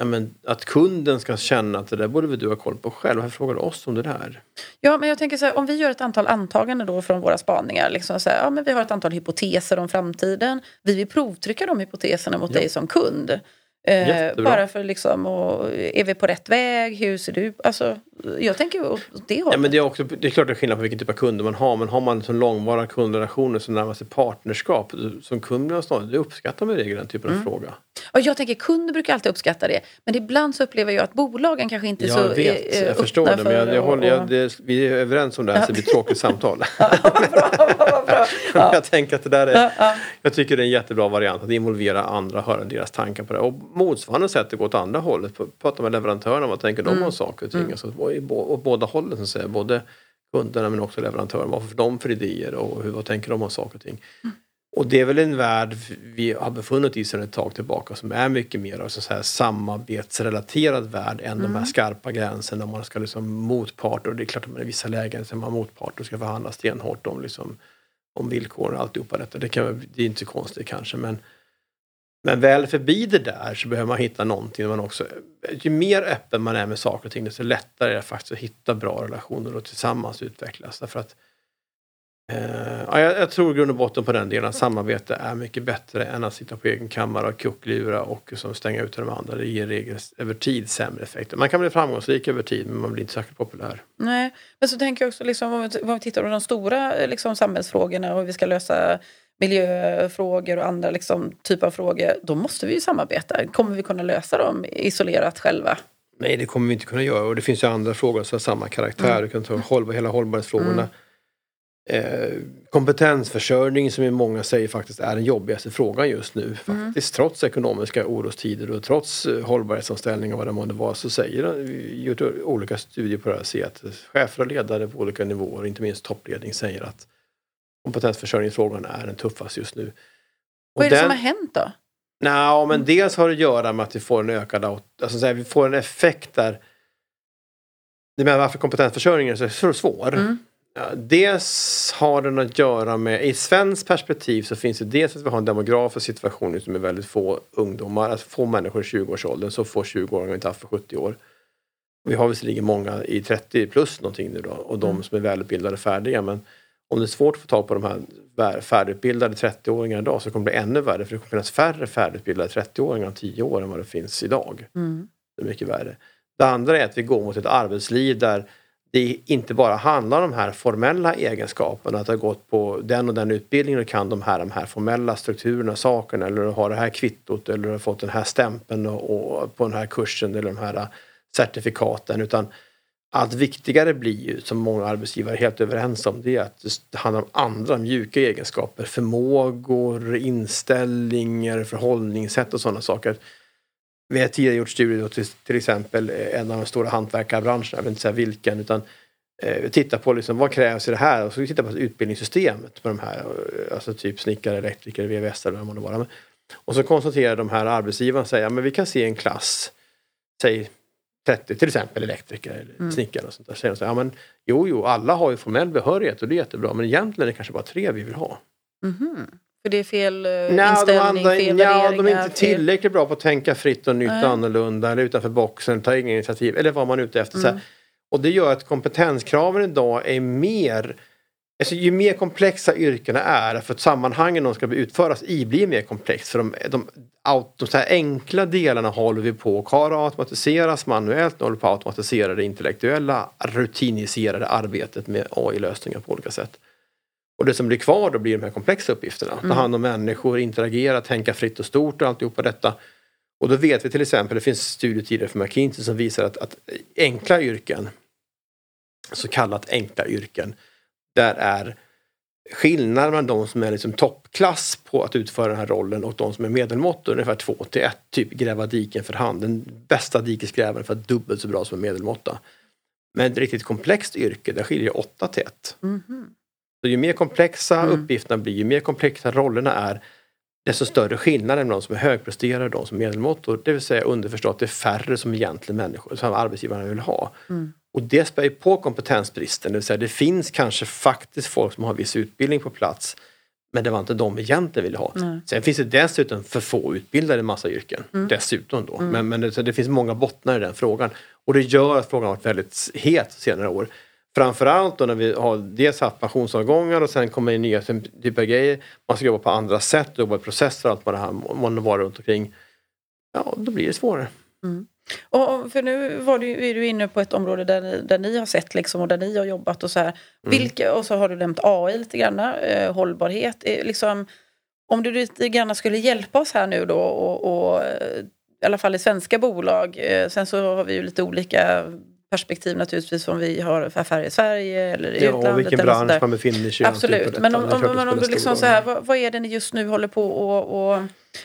ja, men, att kunden ska känna att det där borde väl du ha koll på själv. Varför frågar du oss om det där? Ja, men jag tänker så här, om vi gör ett antal antaganden då från våra spaningar. Liksom så här, ja, men vi har ett antal hypoteser om framtiden. Vi vill provtrycka de hypoteserna mot Ja. dig som kund. Eh, bara för liksom, och, är vi på rätt väg? Hur ser du Alltså, jag tänker åt det hållet. Ja, men det, är också, det är klart det är skillnad på vilken typ av kunder man har. Men har man liksom långvariga kundrelationer som närmar sig partnerskap. Som kund det uppskattar man i regel den typen Mm. av fråga. Och jag tänker kunder brukar alltid uppskatta det. Men ibland så upplever jag att bolagen kanske inte är så Jag vet, eh, jag förstår det. Men jag, jag håller, jag, det, vi är överens om det här så det blir ett tråkigt [laughs] samtal. Vad bra. [laughs] Ja. jag tänker att det där är, Ja, ja. jag tycker det är en jättebra variant att involvera andra och höra deras tankar på det. Och motsvarande sätt att gå åt andra hållet. Prata med leverantörerna, vad tänker de om saker och ting. Alltså, i bå- åt båda hållen så att säga. Både kunderna men också leverantörerna. Vad får de för idéer och hur, vad tänker de om saker och ting. Och det är väl en värld vi har befunnit i sedan ett tag tillbaka som är mycket mer av så säga, samarbetsrelaterad värld än de här skarpa gränserna. Man ska liksom motparter och det är klart att man i vissa lägen så man motparter och ska förhandla stenhårt om, liksom, om villkoren och alltihopa detta. Det, kan, det är inte så konstigt kanske men men väl förbi det där så behöver man hitta någonting man också, ju mer öppen man är med saker och ting desto lättare är det faktiskt att hitta bra relationer och tillsammans utvecklas. Därför att ja, jag, jag tror i grund och botten på den delen, samarbete är mycket bättre än att sitta på egen kammare och kucklura och som stänga ut de andra. Det ger regel, över tid sämre effekter. Man kan bli framgångsrik över tid men man blir inte särskilt populär. Nej, men så tänker jag också liksom, om, vi, om vi tittar på de stora eh, liksom, samhällsfrågorna och hur vi ska lösa miljöfrågor och andra liksom, typer av frågor. Då måste vi ju samarbeta. Kommer vi kunna lösa dem isolerat själva? Nej, det kommer vi inte kunna göra. Och det finns ju andra frågor som har samma karaktär. Du kan ta hållbar, hela hållbarhetsfrågorna. Eh, kompetensförsörjning som ju många säger faktiskt är den jobbigaste frågan just nu. Faktiskt trots ekonomiska orostider och trots eh, hållbarhetsomställning och vad det månde vara så säger har gjort olika studier på det här ser att chefer och ledare på olika nivåer, inte minst toppledning, säger att kompetensförsörjningsfrågan är den tuffaste just nu. Vad är det den- som har hänt då? Nej, men dels har det att göra med att vi får en ökad alltså så här, vi får en effekt där det med varför kompetensförsörjningen är så svår. Mm. Dels har den att göra med, i svenskt perspektiv så finns det dels att vi har en demografisk situation som är väldigt få ungdomar, alltså få människor i 20-årsåldern, så få 20-åringar inte haft för 70 år. Vi har visserligen många i 30 plus någonting nu då och de Mm. som är välutbildade färdiga men om det är svårt att få tag på de här färdigutbildade 30-åringarna idag så kommer det bli ännu värre för det kommer finnas färre färdigutbildade 30-åringar om 10 år än vad det finns idag. Mm. Det är mycket värre. Det andra är att vi går mot ett arbetsliv där det inte bara handlar om de här formella egenskaperna, att ha gått på den och den utbildningen och kan de här, de här formella strukturerna, sakerna eller har det här kvittot eller har fått den här stämpeln och, och på den här kursen eller de här äh, certifikaten utan allt viktigare blir ju, som många arbetsgivare är helt överens om, det är att det handlar om andra mjuka egenskaper, förmågor, inställningar, förhållningssätt och sådana saker. Vi har tidigare gjort studier till, till exempel eh, en av de stora hantverkarbranscherna, jag vill inte säga vilken, utan eh, titta på liksom, vad krävs i det här och så titta på utbildningssystemet med de här, eh, alltså typ snickare, elektriker, VVS eller vad det må vara. Och så konstaterar de här arbetsgivarna säger, men vi kan se en klass, säg 30, till exempel elektriker eller Mm. snickare och sånt där. Säger de så här, ja, men, jo, jo, alla har ju formell behörighet och det är jättebra men egentligen är det kanske bara tre vi vill ha. Mhm. För det är fel uh, Nej, inställning, andra, fel ja, värderingar? De är inte tillräckligt fel... bra på att tänka fritt och nytt och annorlunda eller utanför boxen, ta egna initiativ eller vad man är ute efter. Mm. Och det gör att kompetenskraven idag är mer Alltså, ju mer komplexa yrkena är, för att sammanhangen de ska utföras i blir mer komplext. För de, de, de, de enkla delarna håller vi på att automatiseras manuellt, de håller på att automatisera det intellektuella, rutiniserade arbetet med AI-lösningar på olika sätt. Och det som blir kvar då blir de här komplexa uppgifterna. Mm. Ta hand om människor, interagera, tänka fritt och stort och alltihopa detta. Och då vet vi till exempel, det finns studietider för McKinsey som visar att, att enkla yrken, så kallat enkla yrken, där är skillnaden mellan de som är liksom toppklass på att utföra den här rollen och de som är medelmåttor ungefär 2 till 1. Typ gräva diken för hand. Den bästa dikesgrävaren för att dubbelt så bra som en medelmåtta. Men ett riktigt komplext yrke, där skiljer 8 till 1. Mm -hmm. Så ju mer komplexa mm. uppgifterna blir, ju mer komplexa rollerna är, desto större skillnad mellan de som är högpresterare och de som är medelmåttor. Det vill säga underförstått, det är färre som egentligen människor, som arbetsgivarna vill ha. Mm. Och det spär ju på kompetensbristen, det vill säga det finns kanske faktiskt folk som har viss utbildning på plats men det var inte de vi egentligen ville ha. Nej. Sen finns det dessutom för få utbildade i massa yrken. Mm. Dessutom då. Mm. Men, men det, det, finns många bottnar i den frågan. Och det gör att frågan har varit väldigt het senare år. Framförallt då när vi har dels haft pensionsavgångar och sen kommer in nya typer av grejer. Man ska jobba på andra sätt, jobba i processer och allt vad det här man var runt omkring. Ja, då blir det svårare. Mm. Och, för nu var du, är du inne på ett område där ni, där ni har sett liksom, och där ni har jobbat och så här. Mm. Vilka, och så har du nämnt AI lite grann, eh, hållbarhet. Eh, liksom, om du lite grann skulle hjälpa oss här nu då och, och eh, i alla fall i svenska bolag. Eh, sen så har vi ju lite olika perspektiv naturligtvis om vi har affärer i Sverige eller i ja, utlandet. Och vilken bransch man befinner sig i. Absolut, men om, om, om, om du liksom så här, vad, vad, är det ni just nu håller på och, och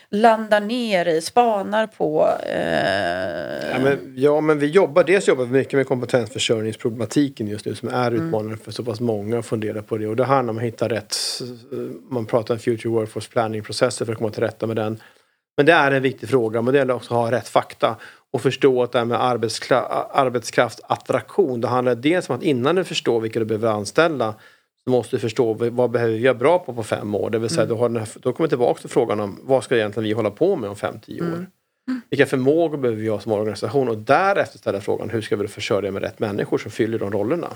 landar ner i, spanar på? Eh... Ja, men, ja, men vi jobbar, dels jobbar vi mycket med kompetensförsörjningsproblematiken just nu som är mm. utmanande mm. för så pass många att fundera på det. Och det handlar om att hitta rätt, man pratar om future workforce planning-processer för att komma till rätta med den. Men det är en viktig fråga, men det gäller också att ha rätt fakta och förstå att det här med arbetskraftattraktion, det handlar dels om att innan du förstår vilka du behöver anställa så måste du förstå vad behöver vi göra bra på på fem år. Det vill säga, mm. då, har här, då kommer tillbaka till frågan om vad ska egentligen vi hålla på med om fem, tio år. Mm. Vilka förmågor behöver vi ha som organisation och därefter ställa frågan hur ska vi försörja med rätt människor som fyller de rollerna.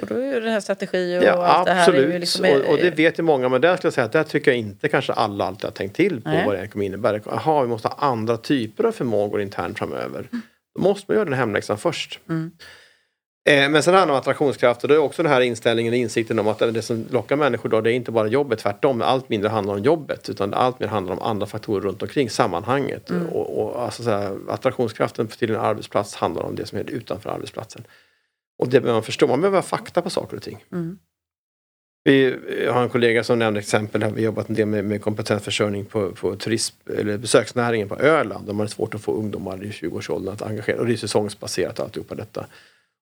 Och då är det här strategi och ja, allt absolut. det här. Liksom och, och, det vet ju många men där skulle jag säga att där tycker jag inte kanske alla alltid har tänkt till på Nej. vad det kommer innebära. Jaha, vi måste ha andra typer av förmågor internt framöver. Mm. Då måste man göra den hemläxan först. Mm. Eh, men sen handlar det om attraktionskraft och det är också den här inställningen och insikten om att det som lockar människor då det är inte bara jobbet, tvärtom. Allt mindre handlar om jobbet utan allt mer handlar om andra faktorer runt omkring, sammanhanget. Mm. Och, och alltså så här, attraktionskraften till en arbetsplats handlar om det som är utanför arbetsplatsen. Och det behöver man förstå, man behöver ha fakta på saker och ting. Mm. Vi har en kollega som nämnde exempel, här vi jobbat en del med, med kompetensförsörjning på, på turism, eller besöksnäringen på Öland. De har svårt att få ungdomar i 20-årsåldern att engagera och det är säsongsbaserat alltihopa detta.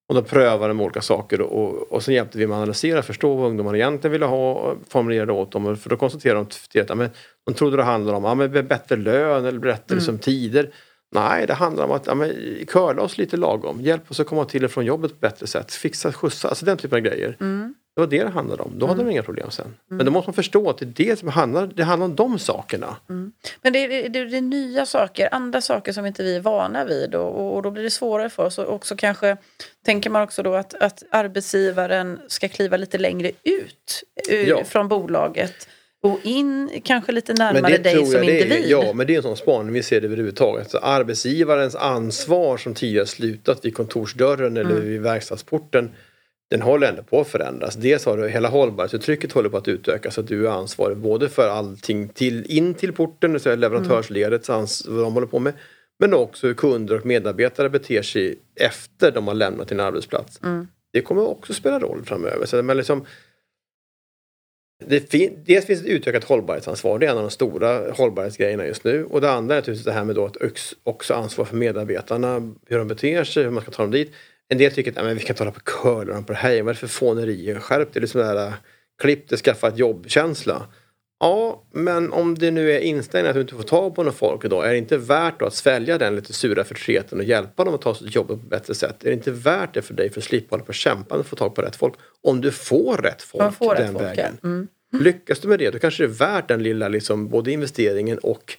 Och då prövar de olika saker och, och sen hjälpte vi med att analysera, förstå vad ungdomarna egentligen ville ha och formulera åt dem. För då konstaterade de att men, de trodde det handlade om ja, men bättre lön eller bättre mm. liksom, tider. Nej, det handlar om att ja, men, curla oss lite lagom. Hjälp oss att komma till och från jobbet på ett bättre sätt. Fixa skjutsa, alltså den typen av grejer. Mm. Det var det det handlade om. Då hade mm. de inga problem sen. Mm. Men då måste man förstå att det det som handlar, det handlar om de sakerna. Mm. Men det är, det, det är nya saker, andra saker som inte vi är vana vid och, och då blir det svårare för oss. Och också kanske tänker man också då att, att arbetsgivaren ska kliva lite längre ut uh, ja. från bolaget och in kanske lite närmare dig som individ. Är, ja, men det är en sån spaning vi ser det överhuvudtaget. Så arbetsgivarens ansvar som tidigare slutat vid kontorsdörren eller mm. vid verkstadsporten den håller ändå på att förändras. Dels har du hela hållbarhetsuttrycket håller på att utökas så att du är ansvarig både för allting till, in till porten, det vill leverantörsledet, mm. vad de håller på med. Men också hur kunder och medarbetare beter sig efter de har lämnat din arbetsplats. Mm. Det kommer också spela roll framöver. Så, men liksom, det fin dels finns ett utökat hållbarhetsansvar, det är en av de stora hållbarhetsgrejerna just nu. Och det andra är naturligtvis det här med då att också ansvar för medarbetarna, hur de beter sig, hur man ska ta dem dit. En del tycker att vi kan inte hålla på och curla på det här. Vad är det för fånerier? Skärp dig! Det är där, klipp det, skaffa ett jobbkänsla. Ja, men om det nu är inställningen att du inte får tag på någon folk idag, är det inte värt att svälja den lite sura förtreten och hjälpa dem att ta sig till jobbet på ett bättre sätt? Är det inte värt det för dig för att slippa hålla på och kämpa med att få tag på rätt folk? Om du får rätt folk får den rätt vägen. Folk, ja. mm. Lyckas du med det då kanske det är värt den lilla liksom, både investeringen och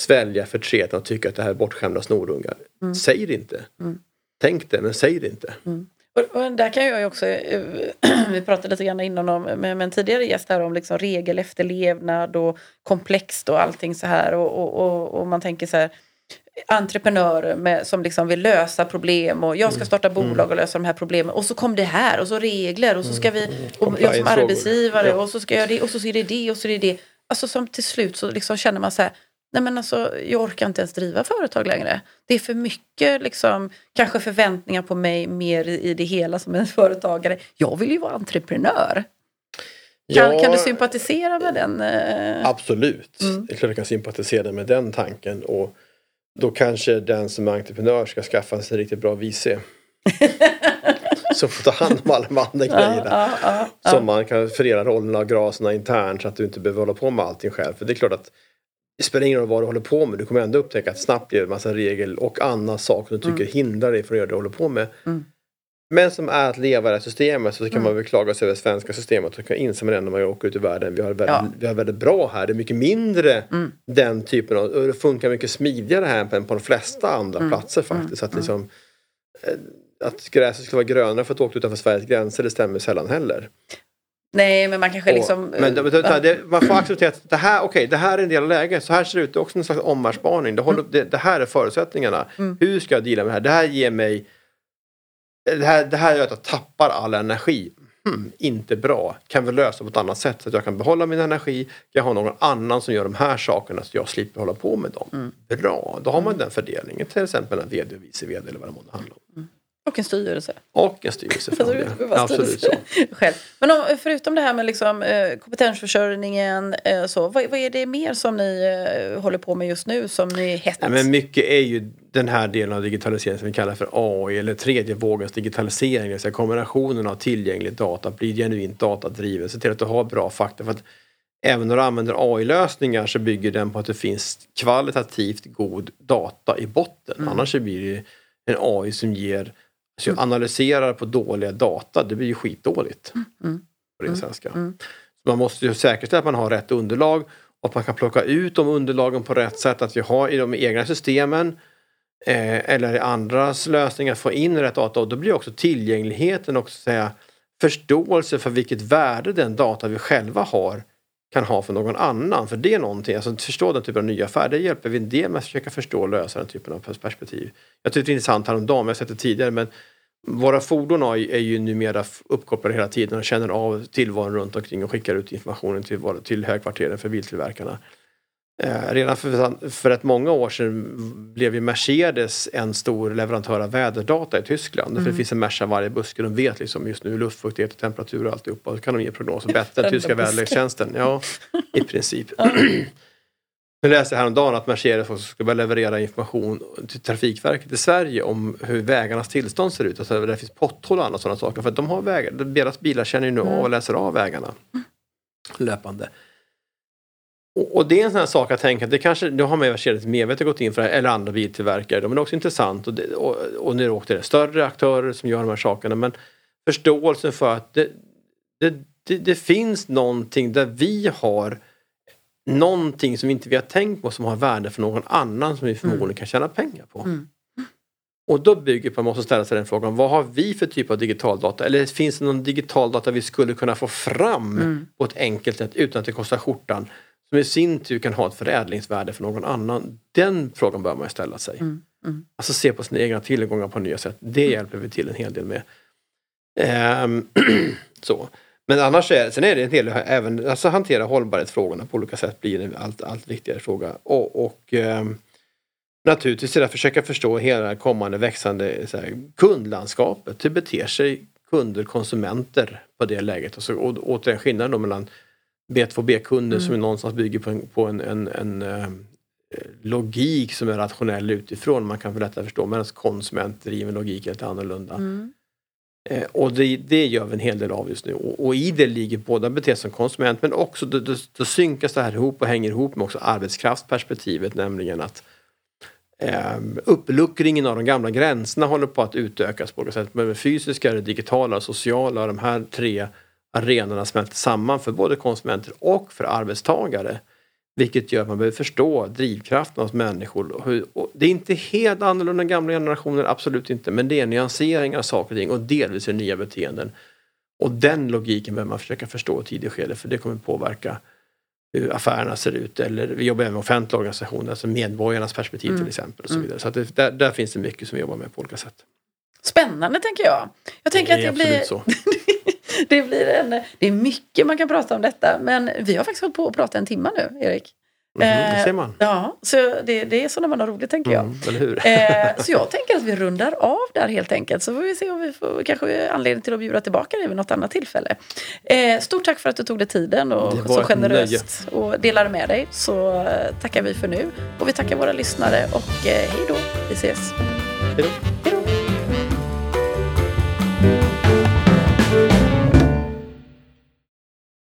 svälja förtreten och tycka att det här är bortskämda snorungar. Mm. Säg det inte. Mm. Tänk det men säg det inte. Mm. Och, och, där kan jag ju också, eh, [clears throat] vi pratade lite grann innan om, med, med en tidigare gäst här om liksom regel efterlevnad och komplext och allting så här och, och, och, man tänker så här entreprenörer med, som liksom vill lösa problem och jag ska mm. starta mm. bolag och lösa de här problemen och så kom det här och så regler och så ska vi, och jag som arbetsgivare och så ska jag det och så är det det och så är det det. Alltså som till slut så liksom känner man så här, nej men alltså jag orkar inte ens driva företag längre. Det är för mycket liksom, kanske förväntningar på mig mer i det hela som en [laughs] företagare. Jag vill ju vara entreprenör. Kan, ja, kan du sympatisera med den? Eh... Absolut, mm. det är klart jag kan sympatisera med den tanken. Och då kanske den som är entreprenör ska skaffa sig en riktigt bra VC. [laughs] som får ta hand om alla de andra grejerna. Ja, ja, ja, som man kan fördela rollerna och graserna internt så att du inte behöver hålla på med allting själv. För det är klart att det spelar ingen roll vad du håller på med. Du kommer ändå upptäcka att snabbt det en massa regel och andra saker du tycker mm. hindrar dig från att göra det du håller på med. Mm. Men som är att leva i det här systemet så kan mm. man väl klaga sig över det svenska systemet och kan inse med det när man åker ut i världen. Vi har, väldigt, ja. vi har väldigt bra här. Det är mycket mindre mm. den typen av... Och det funkar mycket smidigare här än på de flesta andra mm. platser faktiskt. Att, mm. liksom, eh, att gräset skulle vara grönare för att åka utanför Sveriges gränser det stämmer sällan heller. Nej, men man kanske liksom... Och, men det, det, man får acceptera att det här, okay, det här är en del av läget. Så här ser det ut. Det är också en slags omvärldsspaning. Det, mm. det, det, här är förutsättningarna. Mm. Hur ska jag deala med det här? Det här ger mig... Det här, det här gör att jag tappar all energi. Hmm, inte bra. Kan vi lösa på ett annat sätt så att jag kan behålla min energi. Jag har någon annan som gör de här sakerna så jag slipper hålla på med dem. Mm. Bra, då har man den fördelningen. Till exempel en VD och vice VD eller vad det månde handla om. Och en styrelse. Och en styrelse. För [laughs] det. Absolut så. Själv. Men om, förutom det här med liksom, eh, kompetensförsörjningen, eh, så, vad, vad, är det mer som ni eh, håller på med just nu som ni hett? Ja, men mycket är ju den här delen av digitaliseringen som vi kallar för AI eller tredje vågens digitalisering. Det vill säga kombinationen av tillgänglig data, bli genuint datadriven, se till att du har bra fakta. För att även när du använder AI-lösningar så bygger den på att det finns kvalitativt god data i botten. Mm. Annars blir det en AI som ger så jag analyserar på dåliga data, det blir ju skitdåligt. Mm. mm. På ren mm. svenska. Mm. Så man måste ju säkerställa att man har rätt underlag och att man kan plocka ut de underlagen på rätt sätt. Att vi har i de egna systemen eh, eller i andras lösningar få in rätt data och då blir också tillgängligheten och säga, förståelse för vilket värde den data vi själva har kan ha för någon annan. För det är någonting, alltså att förstå den typen av nya affärer, det hjälper vi en del med att försöka förstå och lösa den typen av perspektiv. Jag tyckte det var intressant häromdagen, jag har sett det tidigare, men våra fordon är ju numera uppkopplade hela tiden och känner av tillvaron runt omkring och skickar ut informationen till, till högkvarteren för biltillverkarna. Eh, redan för, för ett många år sedan blev ju Mercedes en stor leverantör av väderdata i Tyskland. Mm. För det finns en Merca varje buske. De vet liksom just nu luftfuktighet och temperatur och alltihopa. Och så kan de ge prognoser bättre än tyska väderlekstjänsten. Ja, i princip. [clears throat] Nu läste jag häromdagen att Mercedes också ska börja leverera information till Trafikverket i Sverige om hur vägarnas tillstånd ser ut. Alltså där det finns potthål och andra sådana saker. För att de har vägar, deras bilar känner ju nu av och läser av vägarna löpande. Och, och, det är en sån här sak att tänka, det kanske, nu har Mercedes medvetet gått in för det här, eller andra biltillverkare, men det är också intressant och, det, och, och nu åkte det större aktörer som gör de här sakerna men förståelsen för att det, det, det, det finns någonting där vi har någonting som inte vi har tänkt på som har värde för någon annan som vi förmodligen mm. kan tjäna pengar på. Mm. Och då bygger på att man måste ställa sig den frågan, vad har vi för typ av digital data? Eller finns det någon digital data vi skulle kunna få fram mm. på ett enkelt sätt utan att det kostar skjortan? Som i sin tur kan ha ett förädlingsvärde för någon annan. Den frågan bör man ställa sig. Mm. Mm. Alltså se på sina egna tillgångar på nya sätt. Det mm. hjälper vi till en hel del med. Um, [clears throat] så. Men annars är, sen är det en del, även alltså hantera hållbarhetsfrågorna på olika sätt blir en allt, allt viktigare fråga. Och, och eh, naturligtvis att försöka förstå hela det kommande växande här, kundlandskapet. Hur beter sig kunder, konsumenter på det läget? Och, så, och återigen skillnaden då mellan B2B-kunder mm. som någonstans bygger på en, på en, en, en eh, logik som är rationell utifrån. Man kan för lättare förstå medan konsumentdriven logik är lite annorlunda. Mm. Eh, och det, det gör vi en hel del av just nu. Och, och i det ligger båda bete som konsument men också då, då, då, synkas det här ihop och hänger ihop med också arbetskraftsperspektivet nämligen att eh, uppluckringen av de gamla gränserna håller på att utökas på olika sätt. Med fysiska, det digitala, sociala, de här tre arenorna smälter samman för både konsumenter och för arbetstagare. Vilket gör att man behöver förstå drivkraften hos människor. Och det är inte helt annorlunda än gamla generationer, absolut inte. Men det är nyanseringar av saker och ting och delvis är nya beteenden. Och den logiken behöver man försöka förstå i tidigt skede för det kommer påverka hur affärerna ser ut. Eller vi jobbar även med offentliga organisationer, alltså medborgarnas perspektiv mm. till exempel. Och så mm. vidare. Så det, där, där, finns det mycket som vi jobbar med på olika sätt. Spännande tänker jag. Jag tänker det att det blir... Så. [laughs] det, blir en, det är mycket man kan prata om detta men vi har faktiskt hållit på att prata en timme nu, Erik. Mm, det ser man. Ja, så det, det är så när man har roligt tänker jag. Mm, eller hur? Eh, så jag tänker att vi rundar av där helt enkelt. Så får vi se om vi får kanske anledning till att bjuda tillbaka dig vid något annat tillfälle. Eh, stort tack för att du tog dig tiden och så generöst och delade med dig. Så eh, tackar vi för nu. Och vi tackar våra lyssnare och eh, hej då. Vi ses. Hej då.